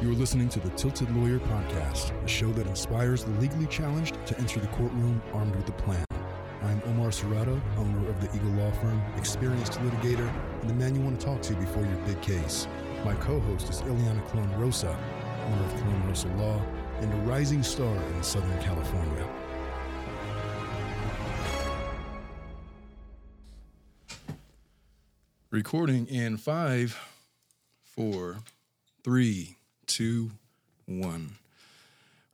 You are listening to the Tilted Lawyer Podcast, a show that inspires the legally challenged to enter the courtroom armed with a plan. I'm Omar Serrato, owner of the Eagle Law Firm, experienced litigator, and the man you want to talk to before your big case. My co-host is Ileana Colon Rosa, owner of Colon Rosa Law, and a rising star in Southern California. Recording in five, four, three, two, one.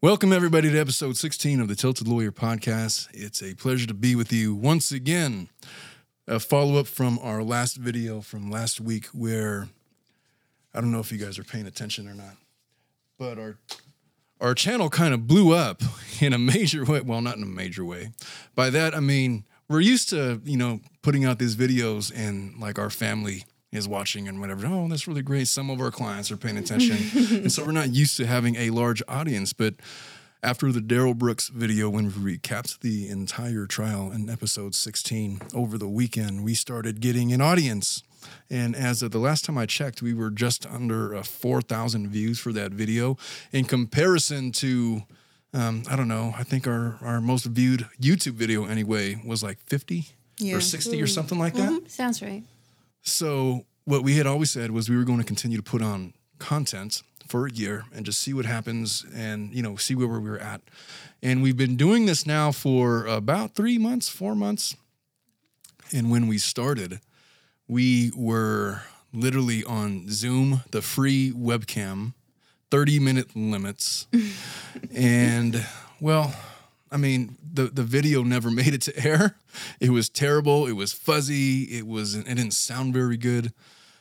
Welcome, everybody, to episode 16 of the Tilted Lawyer Podcast. It's a pleasure to be with you once again. A follow up from our last video from last week, where I don't know if you guys are paying attention or not, but our our channel kind of blew up in a major way. Well, not in a major way. By that, I mean, we're used to, you know, putting out these videos and like our family is watching and whatever. Oh, that's really great. Some of our clients are paying attention. and so we're not used to having a large audience. But after the Darrell Brooks video, when we recapped the entire trial in episode 16 over the weekend, we started getting an audience. And as of the last time I checked, we were just under uh, 4,000 views for that video in comparison to, um, I don't know, I think our, our most viewed YouTube video anyway was like 50 Yeah. or 60 or something like that. Sounds right. So what we had always said was we were going to continue to put on content for a year and just see what happens and you know see where we were at. And we've been doing this now for about 3 months, 4 months. And when we started, we were literally on Zoom, the free webcam, 30 minute limits. and well, I mean, the the video never made it to air. It was terrible. It was fuzzy. It was it didn't sound very good.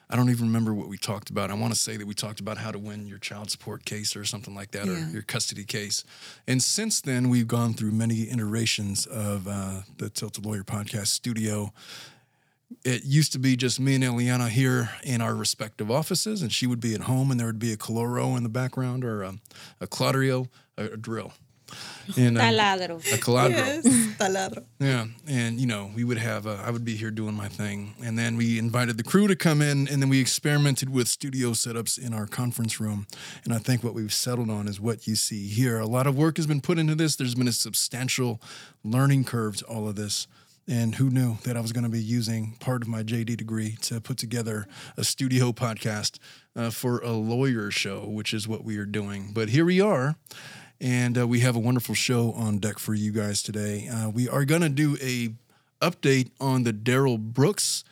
I don't even remember what we talked about. I want to say that we talked about how to win your child support case or something like that, Yeah. or your custody case. And since then, we've gone through many iterations of uh, the Tilted Lawyer podcast studio. It used to be just me and Ileana here in our respective offices, and she would be at home, and there would be a Caloro in the background or a, a Claudio, a, a drill. And, Taladro. a Caladro. Yes, taladro. Yeah, and you know, we would have. Uh, I would be here doing my thing, and then we invited the crew to come in, and then we experimented with studio setups in our conference room. And I think what we've settled on is what you see here. A lot of work has been put into this. There's been a substantial learning curve to all of this. And who knew that I was going to be using part of my JD degree to put together a studio podcast uh, for a lawyer show, which is what we are doing. But here we are and uh, we have a wonderful show on deck for you guys today. Uh, we are going to do a update on the Darrell Brooks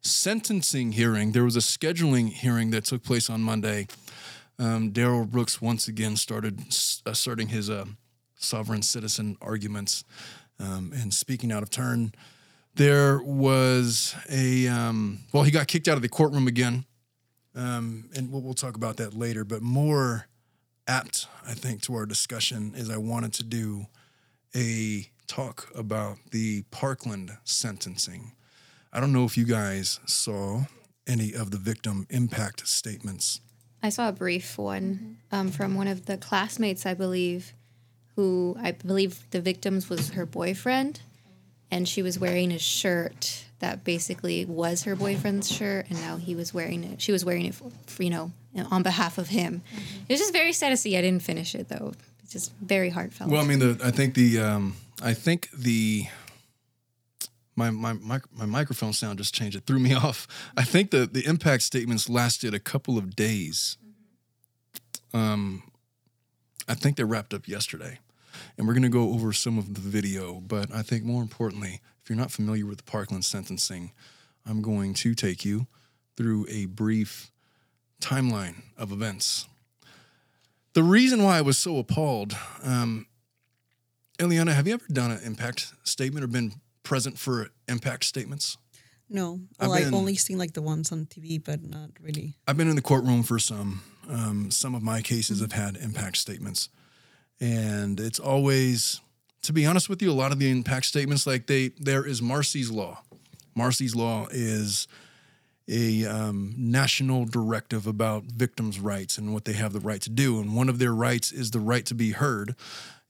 sentencing hearing. There was a scheduling hearing that took place on Monday. Um, Darrell Brooks once again started asserting his uh, sovereign citizen arguments um, and speaking out of turn. There was a um, well, he got kicked out of the courtroom again, um, and we'll, we'll talk about that later. But more apt, I think, to our discussion is I wanted to do a talk about the Parkland sentencing. I don't know if you guys saw any of the victim impact statements. I saw a brief one um, from one of the classmates, I believe, who I believe the victim's was her boyfriend, and she was wearing a shirt that basically was her boyfriend's shirt, and now he was wearing it. She was wearing it, for, for, you know, on behalf of him. It was just very sad to see. I didn't finish it though. It's just very heartfelt. Well, I mean, the I think the um, I think the my my my my microphone sound just changed. It threw me off. I think the the impact statements lasted a couple of days. Um, I think they wrapped up yesterday, and we're going to go over some of the video. But I think more importantly, if you're not familiar with the Parkland sentencing, I'm going to take you through a brief timeline of events. The reason why I was so appalled, um, Ileana, have you ever done an impact statement or been present for impact statements? No, I've well, I've been- only seen like the ones on TV, but not really. I've been in the courtroom for some. Um, some of my cases have had impact statements, and it's always, to be honest with you, a lot of the impact statements, like they, there is Marsy's law. Marsy's law is a um, national directive about victims' rights and what they have the right to do, and one of their rights is the right to be heard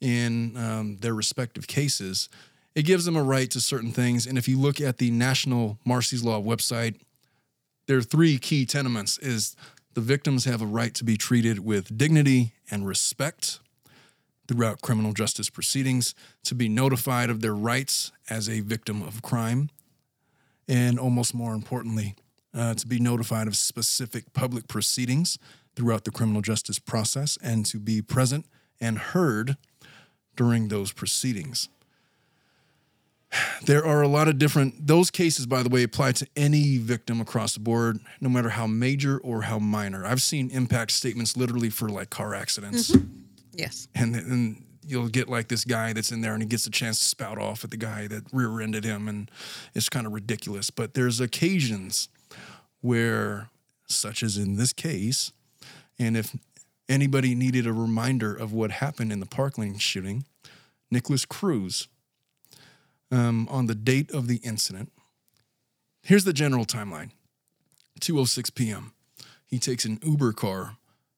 in um, their respective cases. It gives them a right to certain things, and if you look at the National Marsy's Law website, there are three key tenements is The victims have a right to be treated with dignity and respect throughout criminal justice proceedings, to be notified of their rights as a victim of crime, and almost more importantly, uh, to be notified of specific public proceedings throughout the criminal justice process and to be present and heard during those proceedings. There are a lot of different, those cases, by the way, apply to any victim across the board, no matter how major or how minor. I've seen impact statements literally for like car accidents. Yes. And, and you'll get like this guy that's in there and he gets a chance to spout off at the guy that rear ended him. And it's kind of ridiculous. But there's occasions where, such as in this case, and if anybody needed a reminder of what happened in the Parkland shooting, Nicholas Cruz, um, on the date of the incident, here's the general timeline 2.06 p.m. He takes an Uber car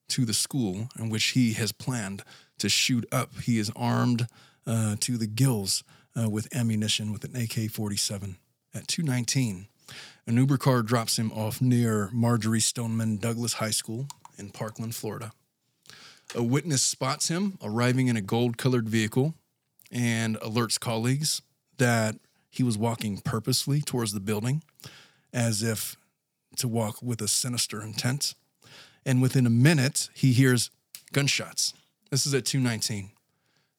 to the school in which he has planned to shoot up. He is armed uh, to the gills uh, with ammunition with an AK 47. At 219, an Uber car drops him off near Marjory Stoneman Douglas High School in Parkland, Florida. A witness spots him arriving in a gold colored vehicle and alerts colleagues that he was walking purposefully towards the building as if to walk with a sinister intent. And within a minute, he hears gunshots. This is at 219.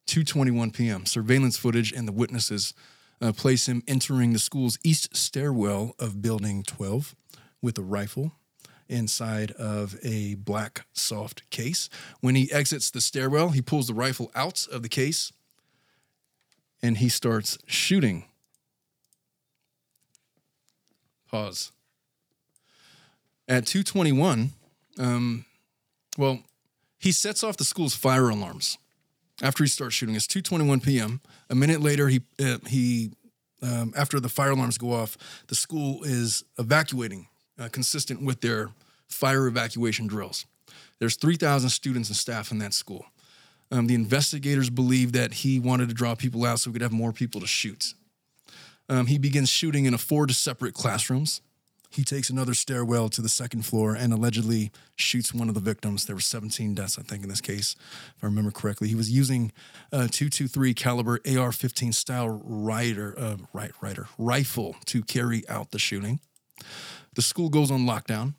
2:21 p.m. Surveillance footage and the witnesses uh, place him entering the school's east stairwell of building 12 with a rifle inside of a black soft case. When he exits the stairwell, he pulls the rifle out of the case and he starts shooting. Pause. At 221, um, well, he sets off the school's fire alarms after he starts shooting. It's 2:21 p.m. A minute later, he uh, he um, after the fire alarms go off, the school is evacuating, uh, consistent with their fire evacuation drills. There's 3,000 students and staff in that school. Um, the investigators believe that he wanted to draw people out so we could have more people to shoot. Um, he begins shooting in a four separate classrooms. He takes another stairwell to the second floor and allegedly shoots one of the victims. There were 17 deaths, I think, in this case, if I remember correctly. He was using a 223 caliber AR-15 style rider, uh, right, rider rifle to carry out the shooting. The school goes on lockdown.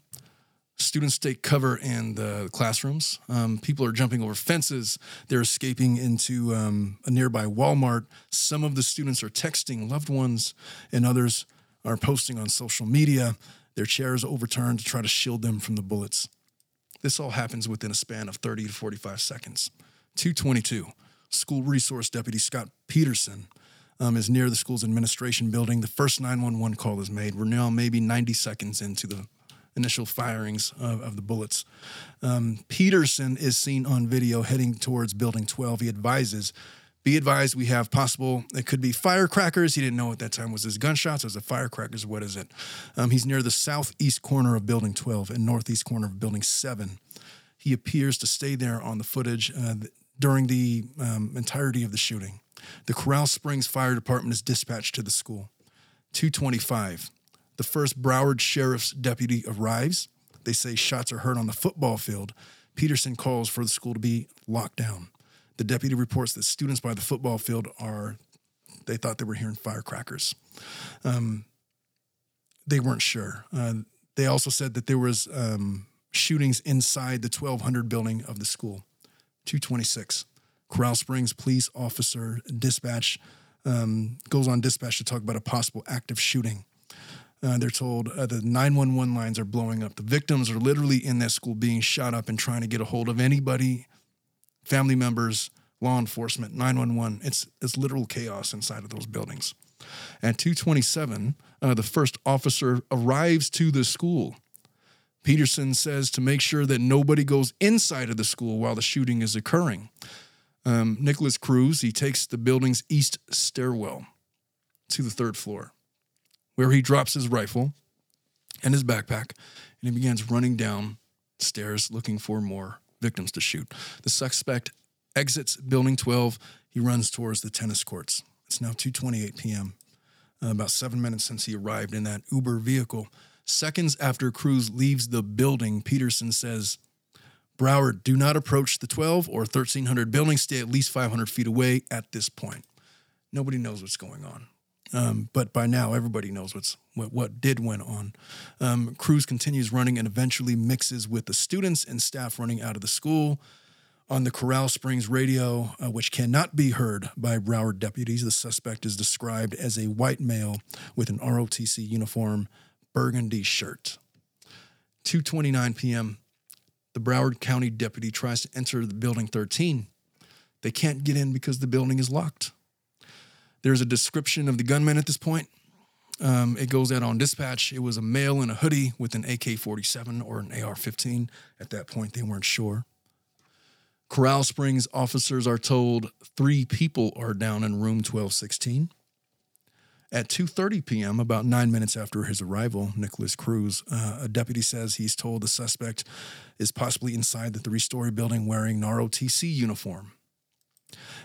Students take cover in the classrooms. Um, people are jumping over fences. They're escaping into um, a nearby Walmart. Some of the students are texting loved ones, and others are posting on social media. Their chairs overturned to try to shield them from the bullets. This all happens within a span of 30 to 45 seconds. 222, School Resource Deputy Scott Peterson um, is near the school's administration building. The first 911 call is made. We're now maybe 90 seconds into the initial firings of, of the bullets. Um, Peterson is seen on video heading towards Building 12. He advises, be advised, we have possible, it could be firecrackers. He didn't know at that time was his gunshots, was a firecrackers, what is it? Um, he's near the southeast corner of Building 12 and northeast corner of Building 7. He appears to stay there on the footage uh, during the um, entirety of the shooting. The Coral Springs Fire Department is dispatched to the school. 225. The first Broward Sheriff's deputy arrives. They say shots are heard on the football field. Peterson calls for the school to be locked down. The deputy reports that students by the football field are, they thought they were hearing firecrackers. Um, they weren't sure. Uh, they also said that there was um, shootings inside the 1200 building of the school. 226. Coral Springs police officer dispatch um, goes on dispatch to talk about a possible active shooting. Uh, they're told uh, the 911 lines are blowing up. The victims are literally in that school being shot up and trying to get a hold of anybody, family members, law enforcement, 911. It's, it's literal chaos inside of those buildings. At 227, uh, the first officer arrives to the school. Peterson says to make sure that nobody goes inside of the school while the shooting is occurring. Um, Nicholas Cruz, he takes the building's east stairwell to the third floor where he drops his rifle and his backpack and he begins running down stairs looking for more victims to shoot. The suspect exits building 12. He runs towards the tennis courts. It's now 2:28 p.m. Uh, about 7 minutes since he arrived in that Uber vehicle. Seconds after Cruz leaves the building, Peterson says, Broward, do not approach the 12 or 1300 building. Stay at least 500 feet away at this point. Nobody knows what's going on. Um, but by now, everybody knows what's what, what did went on. Um, Cruz continues running and eventually mixes with the students and staff running out of the school. On the Coral Springs radio, uh, which cannot be heard by Broward deputies, the suspect is described as a white male with an ROTC uniform, burgundy shirt. 2:29 p.m. The Broward County deputy tries to enter the building 13. They can't get in because the building is locked. There's a description of the gunman at this point. Um, it goes out on dispatch. It was a male in a hoodie with an AK 47 or an AR 15. At that point, they weren't sure. Coral Springs officers are told three people are down in room 1216. At 2:30 p.m., about nine minutes after his arrival, Nicholas Cruz, uh, a deputy says he's told the suspect is possibly inside the three-story building wearing an ROTC uniform.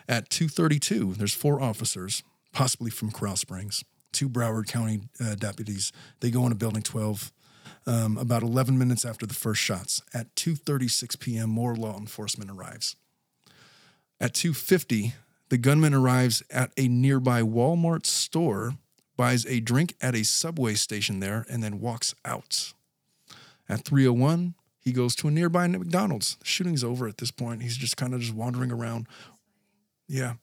At 2:32, there's four officers, possibly from Coral Springs, two Broward County uh, deputies. They go into Building 12 um, about 11 minutes after the first shots. At 2:36 p.m., more law enforcement arrives. At 2:50, the gunman arrives at a nearby Walmart store, buys a drink at a subway station there, and then walks out. At 3:01, he goes to a nearby McDonald's. The shooting's over at this point. He's just kind of just wandering around. Yeah.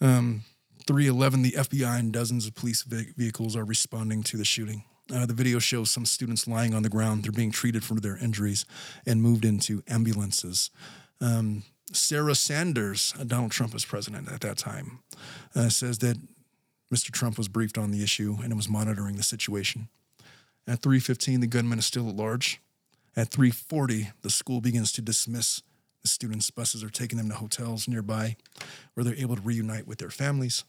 Um, 311, the FBI and dozens of police vehicles are responding to the shooting. Uh, the video shows some students lying on the ground. They're being treated for their injuries and moved into ambulances. Um, Sarah Sanders, uh, Donald Trump was president at that time, uh, says that Mr. Trump was briefed on the issue and was monitoring the situation. At 3:15, the gunman is still at large. At 3:40, the school begins to dismiss the students. Buses are taking them to hotels nearby, where they're able to reunite with their families.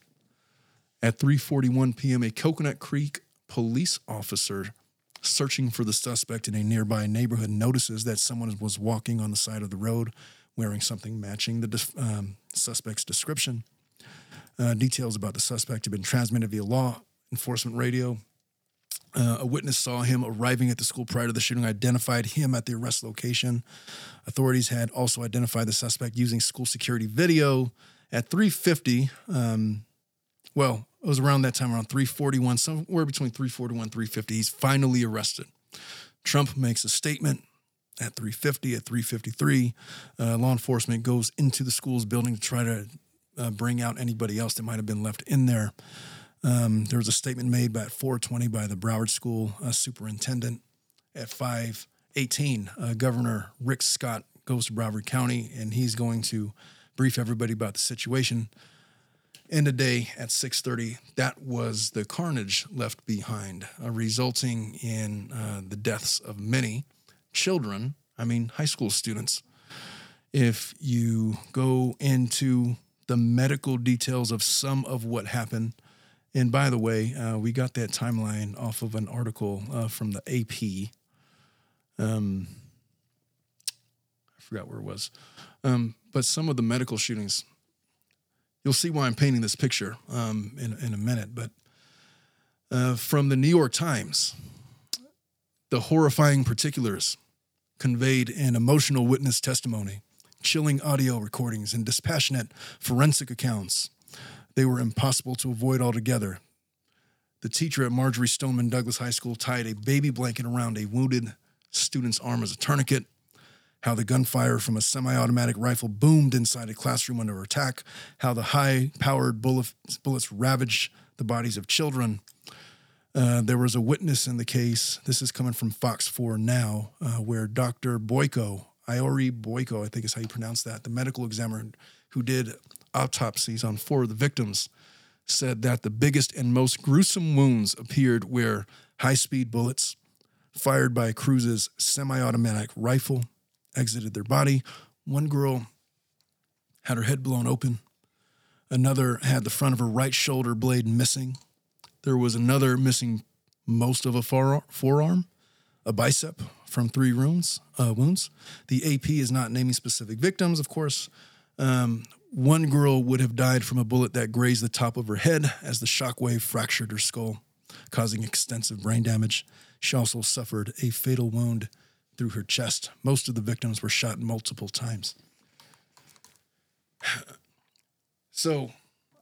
At 3:41 p.m., a Coconut Creek police officer searching for the suspect in a nearby neighborhood notices that someone was walking on the side of the road wearing something matching the um, suspect's description. Uh, details about the suspect have been transmitted via law enforcement radio. Uh, a witness saw him arriving at the school prior to the shooting, identified him at the arrest location. Authorities had also identified the suspect using school security video. At 350, um, well, it was around that time, around 341, somewhere between 341 and 350, he's finally arrested. Trump makes a statement at 350 at 353 uh, law enforcement goes into the school's building to try to uh, bring out anybody else that might have been left in there um, there was a statement made by at 420 by the broward school uh, superintendent. At 518 uh, governor rick scott goes to broward county and he's going to brief everybody about the situation. End of day at 6.30 that was the carnage left behind uh, resulting in uh, the deaths of many children, I mean, high school students, if you go into the medical details of some of what happened, and by the way, uh, we got that timeline off of an article uh, from the AP. Um, I forgot where it was. Um, but some of the medical shootings, you'll see why I'm painting this picture um, in, in a minute. But uh, from the New York Times, the horrifying particulars conveyed in emotional witness testimony, chilling audio recordings, and dispassionate forensic accounts. They were impossible to avoid altogether. The teacher at Marjory Stoneman Douglas High School tied a baby blanket around a wounded student's arm as a tourniquet. How the gunfire from a semi automatic rifle boomed inside a classroom under attack. How the high powered bullets, bullets ravaged the bodies of children. Uh, there was a witness in the case. This is coming from Fox 4 Now, uh, where Dr. Boyko, Iori Boyko, I think is how you pronounce that, the medical examiner who did autopsies on four of the victims, said that the biggest and most gruesome wounds appeared where high speed bullets fired by Cruz's semi automatic rifle exited their body. One girl had her head blown open, another had the front of her right shoulder blade missing. There was another missing most of a forearm, a bicep from three wounds. Uh, wounds. The AP is not naming specific victims, of course. Um, one girl would have died from a bullet that grazed the top of her head as the shockwave fractured her skull. causing extensive brain damage. She also suffered a fatal wound through her chest. Most of the victims were shot multiple times. So,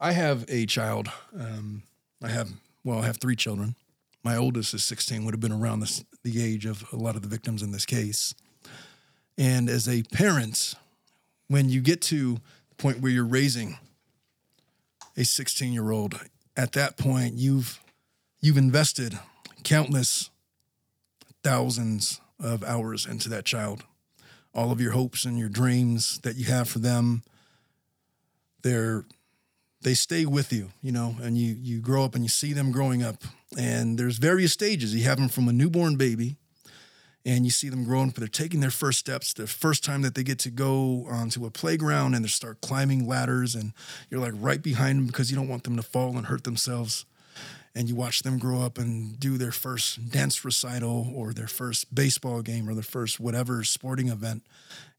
I have a child. Um, I have, well, I have three children. My oldest is 16, would have been around this, the age of a lot of the victims in this case. And as a parent, when you get to point where you're raising a 16 year old, at that point, you've you've invested countless thousands of hours into that child. All of your hopes and your dreams that you have for them, they're they stay with you, you know, and you you grow up and you see them growing up. And there's various stages. You have them from a newborn baby, and you see them growing up. They're taking their first steps. The first time that they get to go onto a playground and they start climbing ladders, and you're like right behind them because you don't want them to fall and hurt themselves. And you watch them grow up and do their first dance recital or their first baseball game or their first whatever sporting event.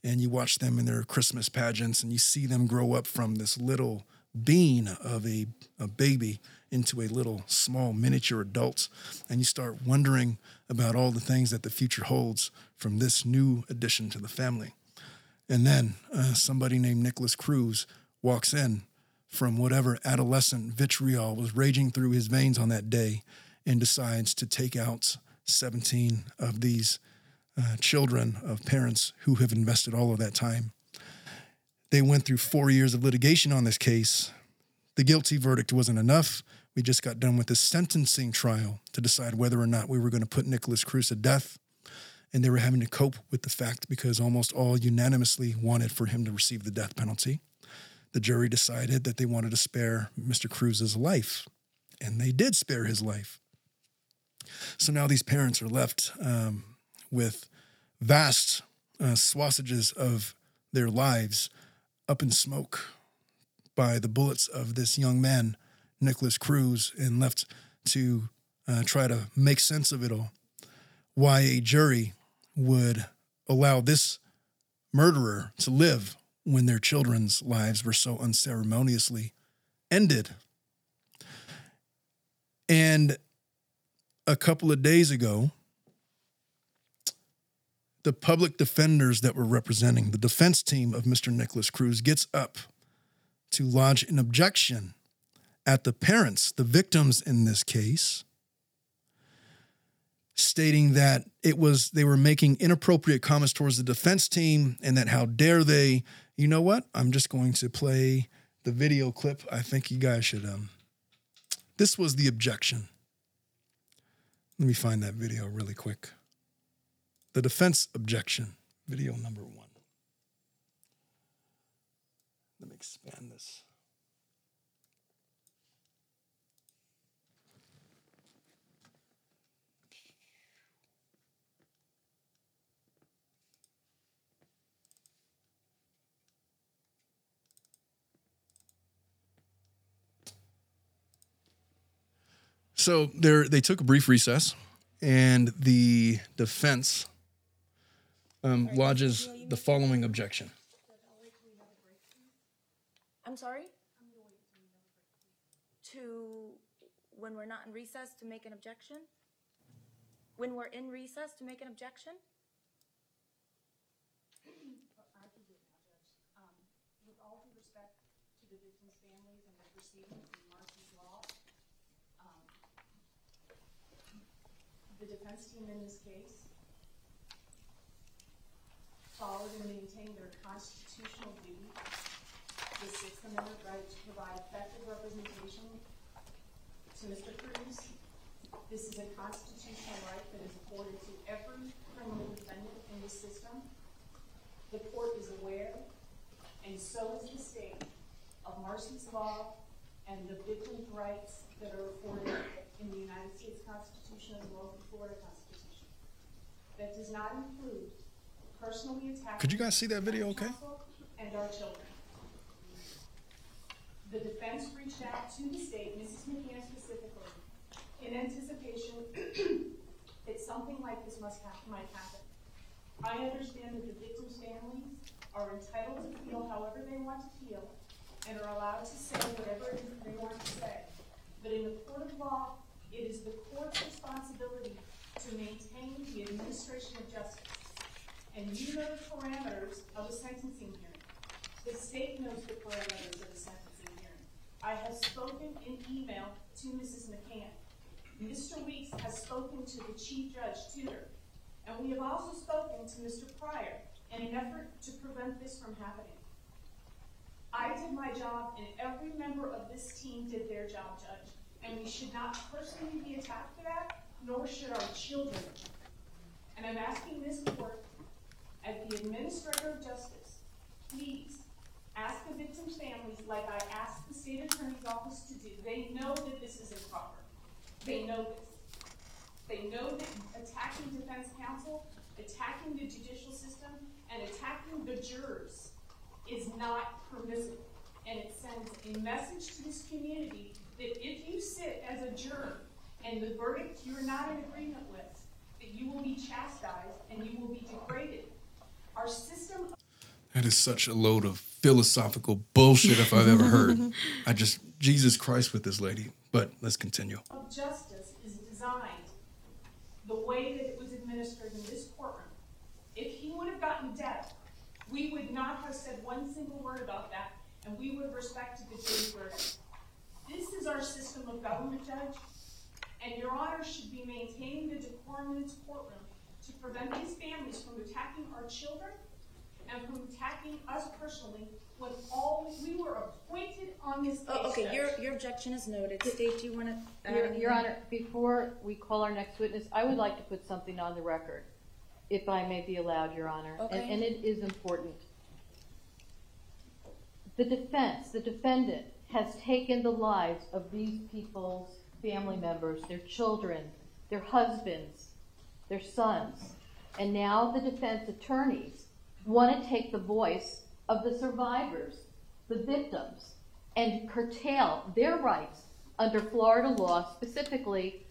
And you watch them in their Christmas pageants and you see them grow up from this little being of a, a baby into a little small miniature adult. And you start wondering about all the things that the future holds from this new addition to the family. And then uh, somebody named Nicholas Cruz walks in from whatever adolescent vitriol was raging through his veins on that day and decides to take out 17 of these uh, children of parents who have invested all of that time. They went through four years of litigation on this case. The guilty verdict wasn't enough. We just got done with the sentencing trial to decide whether or not we were going to put Nicholas Cruz to death. And they were having to cope with the fact because almost all unanimously wanted for him to receive the death penalty the jury decided that they wanted to spare Mr. Cruz's life, and they did spare his life. So now these parents are left um, with vast uh, of their lives up in smoke by the bullets of this young man, Nicholas Cruz, and left to uh, try to make sense of it all. Why a jury would allow this murderer to live when their children's lives were so unceremoniously ended. And a couple of days ago, the public defenders that were representing the defense team of Mr. Nicholas Cruz gets up to lodge an objection at the parents, the victims in this case, stating that it was they were making inappropriate comments towards the defense team and that how dare they you know what? I'm just going to play the video clip. I think you guys should. Um, this was the objection. Let me find that video really quick. The defense objection, video number one. Let me expand this. So there, they took a brief recess, and the defense um, lodges the following objection. I'm sorry? To when we're not in recess to make an objection? When we're in recess to make an objection? Um, with all due respect to the victims' families and the proceedings in Marsy's law, um, the defense team in this case followed and maintained their constitutional duty, the Sixth Amendment right to provide effective representation to Mr. Cruz. This is a constitutional right that is afforded to every criminal defendant in the system. The court is aware, and so is the state, of Marsy's law and the victims' rights that are afforded in the United States Constitution as well as the Florida Constitution. That does not include personally attacking. Could you guys see that video okay? And our children. The defense reached out to the state, Mrs. McCann specifically, in anticipation that something like this must hap, might happen. I understand that the victims' families are entitled to feel however they want to feel and are allowed to say whatever they want to say. But in the court of law, It is the court's responsibility to maintain the administration of justice. And you know the parameters of a sentencing hearing. The state knows the parameters of a sentencing hearing. I have spoken in email to Mrs. McCann. Mr. Weekes has spoken to the Chief Judge Tuter. And we have also spoken to Mr. Pryor in an effort to prevent this from happening. I did my job and every member of this team did their job, Judge. And we should not personally be attacked for that, nor should our children. And I'm asking this court, as the administrator of justice, please ask the victims' families, like I asked the state attorney's office to do. They know that this is improper. They know this. They know that attacking defense counsel, attacking the judicial system, and attacking the jurors is not permissible. And it sends a message to this community that if you sit as a juror and the verdict you're not in agreement with, that you will be chastised and you will be degraded. Our system That is such a load of philosophical bullshit if I've ever heard. I just, Jesus Christ with this lady. But let's continue. of justice is designed the way that it was administered in this courtroom. If he would have gotten death, we would not have said one single word about that, and we would have respected the jury's verdict. This is our system of government, Judge, and your honor should be maintaining the decorum in this courtroom to prevent these families from attacking our children and from attacking us personally when all, we were appointed on this case, Oh, okay, your, your objection is noted. State, do you want to Your. Your Honor, before we call our next witness, I would like to put something on the record, if I may be allowed, Your Honor. And- And it is important. The defense, the defendant, has taken the lives of these people's family members, their children, their husbands, their sons. And now the defense attorneys want to take the voice of the survivors, the victims, and curtail their rights under Florida law, specifically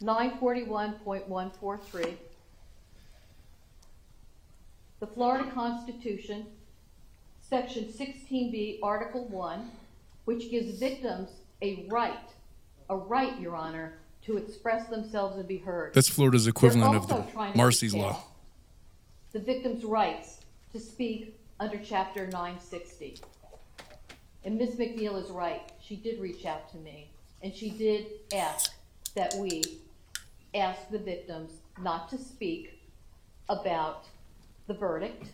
941.143, the Florida Constitution, Section 16B, Article 1, which gives victims a right, a right, Your Honor, to express themselves and be heard. That's Florida's equivalent of the Marsy's Law. The victim's rights to speak under Chapter 960. And Ms. McNeil is right. She did reach out to me, and she did ask that we ask the victims not to speak about the verdict,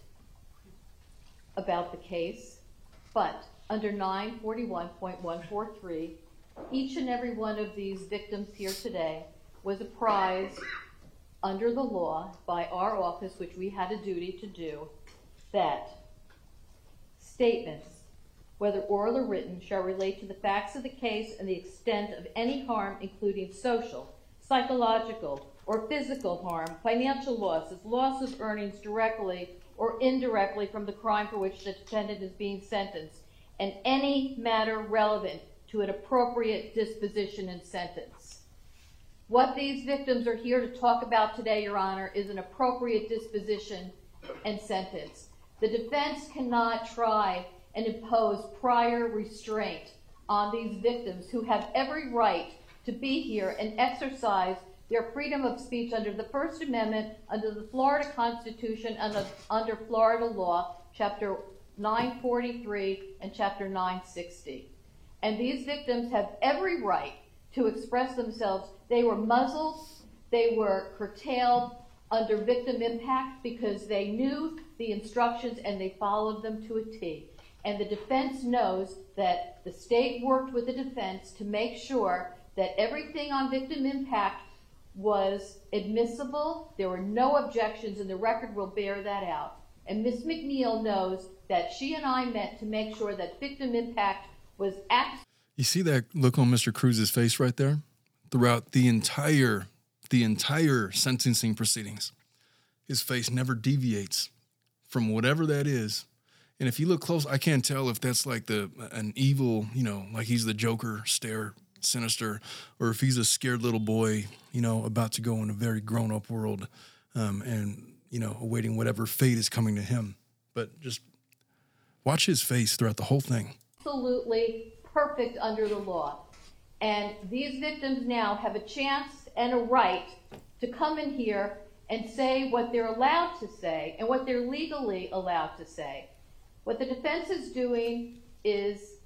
about the case, but under 941.143, each and every one of these victims here today was apprised under the law by our office, which we had a duty to do, that statements, whether oral or written, shall relate to the facts of the case and the extent of any harm, including social, psychological, or physical harm, financial losses, loss of earnings directly or indirectly from the crime for which the defendant is being sentenced, and any matter relevant to an appropriate disposition and sentence. What these victims are here to talk about today, Your Honor, is an appropriate disposition and sentence. The defense cannot try and impose prior restraint on these victims who have every right to be here and exercise their freedom of speech under the First Amendment, under the Florida Constitution, and under Florida law, Chapter 943 and Chapter 960. And these victims have every right to express themselves. They were muzzled, they were curtailed under victim impact because they knew the instructions and they followed them to a T. And the defense knows that the state worked with the defense to make sure that everything on victim impact was admissible. There were no objections, and the record will bear that out. And Ms. McNeil knows that she and I met to make sure that victim impact was absolutely You see that look on Mr. Cruz's face right there? Throughout the entire the entire sentencing proceedings. His face never deviates from whatever that is. And if you look close, I can't tell if that's like the an evil, you know, like he's the Joker stare sinister, or if he's a scared little boy, you know, about to go in a very grown up world, um, and you know, awaiting whatever fate is coming to him. But just watch his face throughout the whole thing. absolutely perfect under the law. And these victims now have a chance and a right to come in here and say what they're allowed to say and what they're legally allowed to say. What the defense is doing is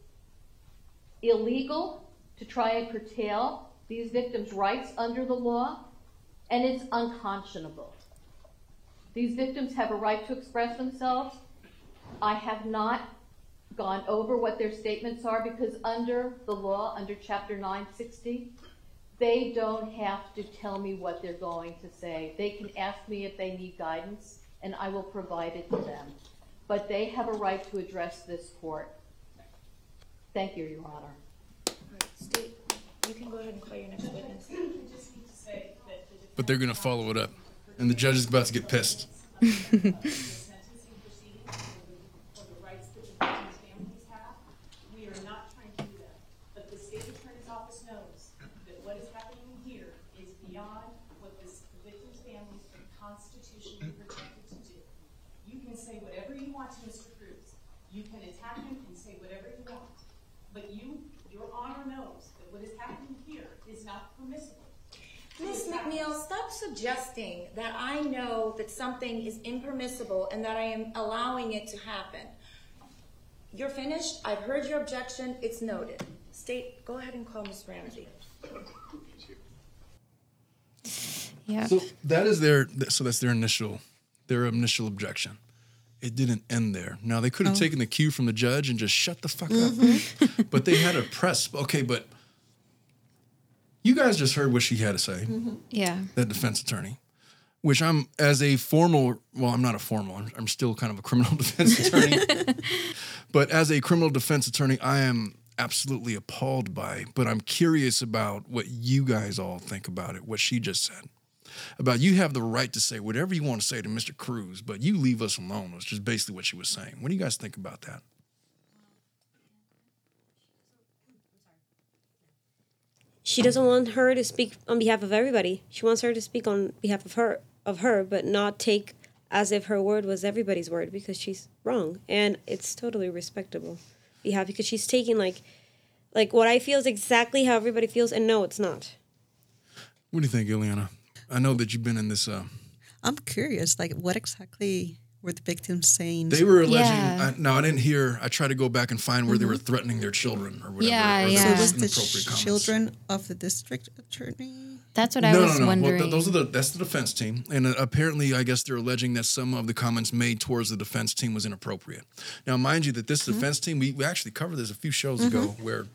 illegal to try and curtail these victims' rights under the law, and it's unconscionable. These victims have a right to express themselves. I have not gone over what their statements are because under the law, under Chapter 960, they don't have to tell me what they're going to say. They can ask me if they need guidance, and I will provide it to them. But they have a right to address this court. Thank you, Your Honor. State, you can go ahead and call your next witness. I just need to say that the But they're going to follow it up. And the judge is about to get pissed. sentencing proceedings for the, for the rights that the victims' families have. We are not trying to do that. But the state attorney's office knows that what is happening here is beyond what this, the victims' families are constitutionally protected to do. You can say whatever you want to Mr. Cruz. You can attack him and say whatever you want. But you, your honor knows that what is happening here is not permissible. Ms. McNeil, stop suggesting that I know that something is impermissible and that I am allowing it to happen. You're finished. I've heard your objection. It's noted. State, go ahead and call Ms. Ramsey. Yeah. So that is their so that's their initial their initial objection. It didn't end there. Now they could have oh. taken the cue from the judge and just shut the fuck up. Mm-hmm. but they had a press. Okay, but you guys just heard what she had to say. Mm-hmm. Yeah. that defense attorney, which I'm as a formal, well, I'm not a formal, I'm, I'm still kind of a criminal defense attorney, but as a criminal defense attorney, I am absolutely appalled by, but I'm curious about what you guys all think about it, what she just said. About you have the right to say whatever you want to say to Mr. Cruz, but you leave us alone, was just basically what she was saying. What do you guys think about that? She doesn't want her to speak on behalf of everybody. She wants her to speak on behalf of her of her, but not take as if her word was everybody's word because she's wrong. And it's totally respectable. Behalf because she's taking like like what I feel is exactly how everybody feels and no it's not. What do you think, Ileana? I know that you've been in this. Uh, I'm curious, like what exactly were the victims saying? They were alleging. Yeah. I, no, I didn't hear. I tried to go back and find where they were threatening their children or whatever. Yeah, or yeah. so it was the inappropriate comments. children of the district attorney? That's what I No, was no, no. wondering. Well, th- those are the that's the defense team, and uh, apparently, I guess they're alleging that some of the comments made towards the defense team was inappropriate. Now, mind you, that this Mm-hmm. defense team, we, we actually covered this a few shows ago, where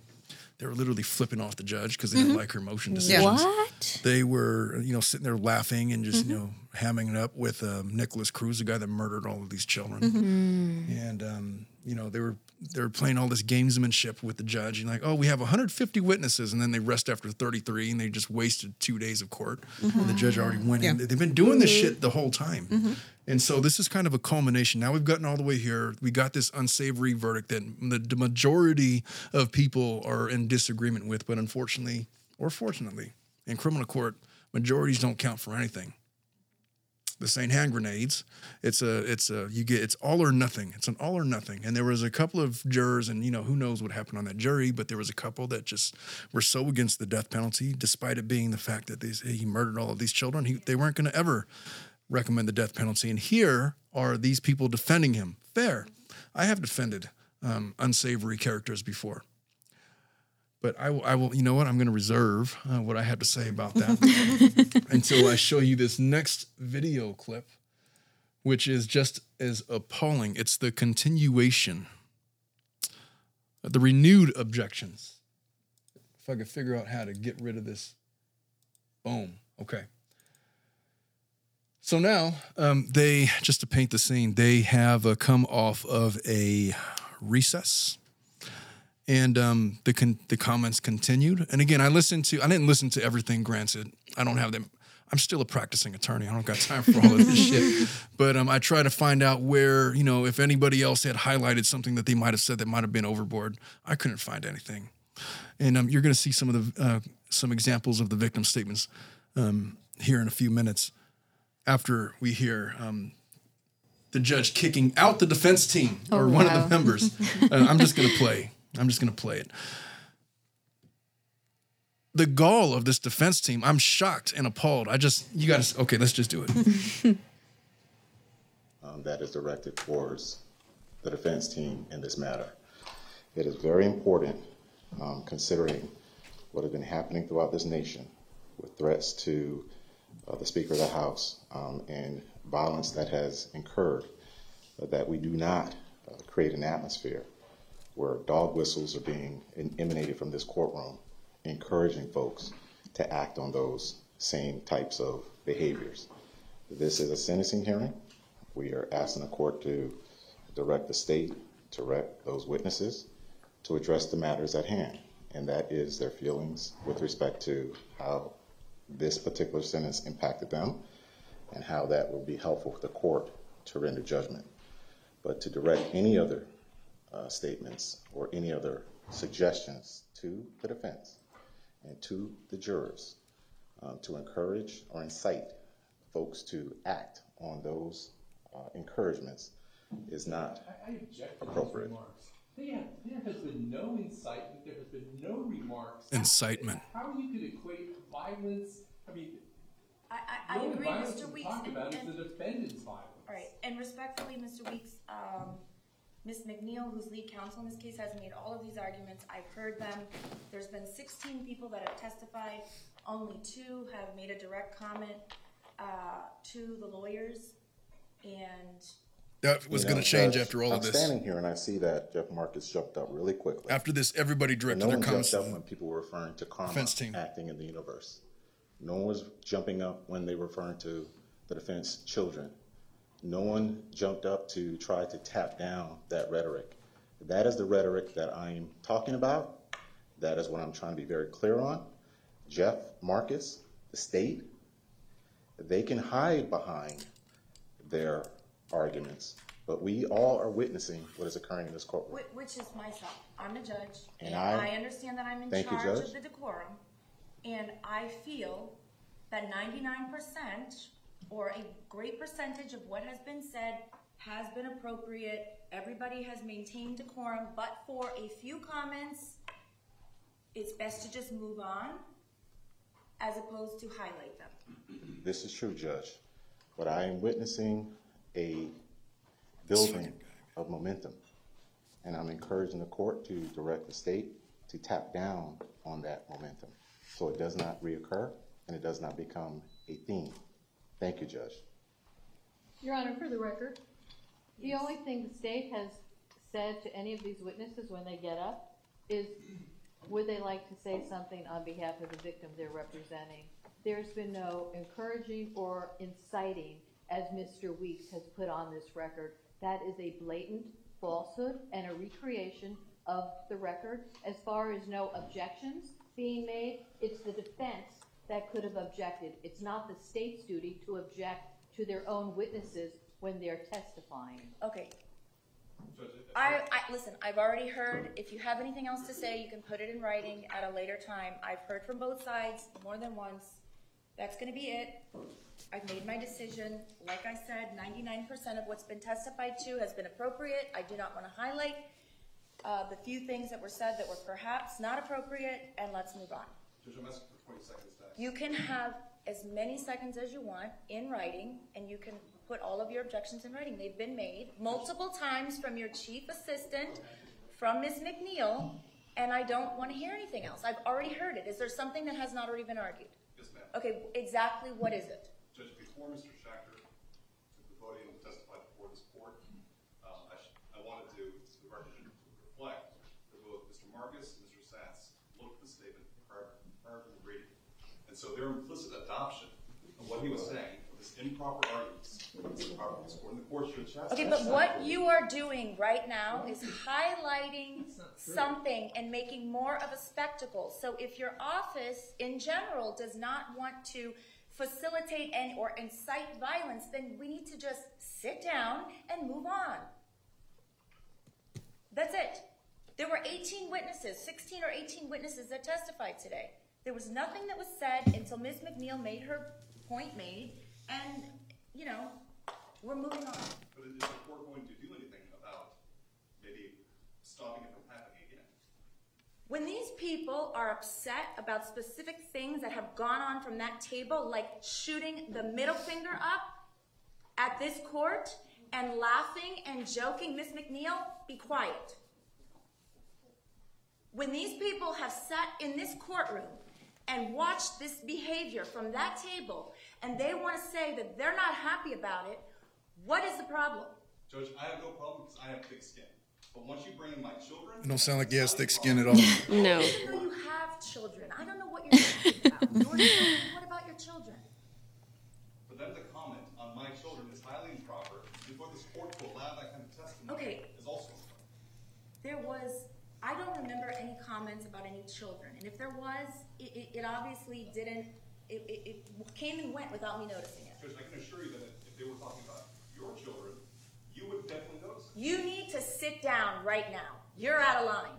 they were literally flipping off the judge because they didn't like her motion decisions. Mm-hmm. what? They were, you know, sitting there laughing and just, Mm-hmm. you know, hamming it up with um, Nicholas Cruz, the guy that murdered all of these children. Mm-hmm. And, um, you know, they were they were playing all this gamesmanship with the judge. And like, oh, we have 150 witnesses, and then they rest after 33, and they just wasted two days of court. Mm-hmm. And the judge already went in. Yeah. They've been doing this mm-hmm. shit the whole time. Mm-hmm. And so this is kind of a culmination. Now we've gotten all the way here. We got this unsavory verdict that the majority of people are in disagreement with, but unfortunately, or fortunately, in criminal court, majorities don't count for anything. This ain't hand grenades. It's a, it's a, you get, it's all or nothing. It's an all or nothing. And there was a couple of jurors, and you know who knows what happened on that jury, but there was a couple that just were so against the death penalty, despite it being the fact that they, he murdered all of these children. He, they weren't going to ever recommend the death penalty. And here are these people defending him. Fair. I have defended um, unsavory characters before. But I will, I will, you know what? I'm going to reserve uh, what I have to say about that until I show you this next video clip, which is just as appalling. It's the continuation, the renewed objections. If I could figure out how to get rid of this. Boom. Okay. So now um, they, just to paint the scene, they have uh, come off of a recess, and um, the con- the comments continued. And again, I listened to, I didn't listen to everything. Granted, I don't have them. I'm still a practicing attorney. I don't got time for all of this shit. But um, I try to find out where, you know, if anybody else had highlighted something that they might have said that might have been overboard. I couldn't find anything. And um, you're going to see some of the uh, some examples of the victim statements um, here in a few minutes after we hear um, the judge kicking out the defense team or Oh, one wow. of the members. uh, I'm just going to play. I'm just going to play it. the gall of this defense team. I'm shocked and appalled. I just, you got to, okay, let's just do it. um, that is directed towards the defense team in this matter. It is very important, um, considering what has been happening throughout this nation with threats to uh, the Speaker of the House um, and violence that has incurred, uh, that we do not uh, create an atmosphere where dog whistles are being emanated from this courtroom, encouraging folks to act on those same types of behaviors. This is a sentencing hearing. We are asking the court to direct the state direct those witnesses to address the matters at hand, and that is their feelings with respect to how this particular sentence impacted them and how that will be helpful for the court to render judgment. But to direct any other statements or any other suggestions to the defense and to the jurors um, to encourage or incite folks to act on those uh, encouragements is not I, I object appropriate. those. There, there has been no incitement. There has been no remarks. Incitement. How you could equate violence? I mean, I, I, the I only agree, violence Mr. we Weekes. talk and- about and- is the defendant's violence. All right, and respectfully, Mr. Weekes, um, Ms. McNeil, who's lead counsel in this case, has made all of these arguments. I've heard them. There's been sixteen people that have testified. Only two have made a direct comment, uh, to the lawyers. And That was going to change Judge, after all I'm of this. standing here and I see that Jeff Marcus jumped up really quickly. After this, everybody And directed no their one comments. jumped up when people were referring to karma Defense team. acting in the universe. No one was jumping up when they were referring to the defense children. No one jumped up to try to tap down that rhetoric. That is the rhetoric that I'm talking about. That is what I'm trying to be very clear on. Jeff Marcus, the state, they can hide behind their arguments, but we all are witnessing what is occurring in this courtroom. Whi- Which is myself. I'm a judge. And I- I understand that I'm in Thank you, charge Judge. of the decorum. And I feel that ninety-nine percent, or a great percentage of what has been said has been appropriate. Everybody has maintained decorum, but for a few comments, it's best to just move on as opposed to highlight them. This is true, Judge, but I am witnessing a building of momentum. And I'm encouraging the court to direct the state to tap down on that momentum so it does not reoccur and it does not become a theme. Thank you, Judge. Your Honor, for the record, the only thing the state has said to any of these witnesses when they get up is, would they like to say something on behalf of the victim they're representing? There's been no encouraging or inciting, as Mr. Weekes has put on this record. That is a blatant falsehood and a recreation of the record. As far as no objections being made, it's the defense that could have objected. It's not the state's duty to object to their own witnesses when they're testifying. Okay. I, I, listen, I've already heard, if you have anything else to say, you can put it in writing at a later time. I've heard from both sides more than once. That's gonna be it. I've made my decision. Like I said, ninety-nine percent of what's been testified to has been appropriate. I do not wanna highlight, uh, the few things that were said that were perhaps not appropriate, and let's move on. Judge, I'm asking for twenty seconds back. You can have as many seconds as you want in writing, and you can put all of your objections in writing. They've been made multiple times from your chief assistant, from Ms. McNeil, and I don't want to hear anything else. I've already heard it. Is there something that has not already been argued? Yes, ma'am. Okay, exactly what is it? Judge, before Mr. Shacker took the podium and testified before this court, um, I, sh- I wanted to, the record to reflect that both Mr. Marcus and Mr. Satz looked at the statement prior, prior to the reading. So their implicit adoption of what he was saying, this improper chastise. Okay, but what you are doing right now is highlighting something and making more of a spectacle. So if your office in general does not want to facilitate or incite violence, then we need to just sit down and move on. That's it. There were 18 witnesses, 16 or 18 witnesses that testified today. There was nothing that was said until Ms. McNeil made her point made, and, you know, we're moving on. But is the court going to do anything about maybe stopping it from happening again? When these people are upset about specific things that have gone on from that table, like shooting the middle finger up at this court and laughing and joking, Miss McNeil, be quiet. When these people have sat in this courtroom and watch this behavior from that table and they want to say that they're not happy about it, what is the problem? Judge, I have no problem because I have thick skin. But once you bring in my children, You don't sound like he has thick skin at all. No. I didn't you have children. I don't know what you're talking about. Your children? What about your children? for them to comment on my children is highly improper. Before this court to allow that kind of testimony Okay. is also improper. There was, I don't remember any comments about any children. And if there was, it, it, obviously didn't, it, it, it came and went without me noticing it. Judge, I can assure you that if if they were talking about your children, you would definitely notice it. You need to sit down right now. You're out of line.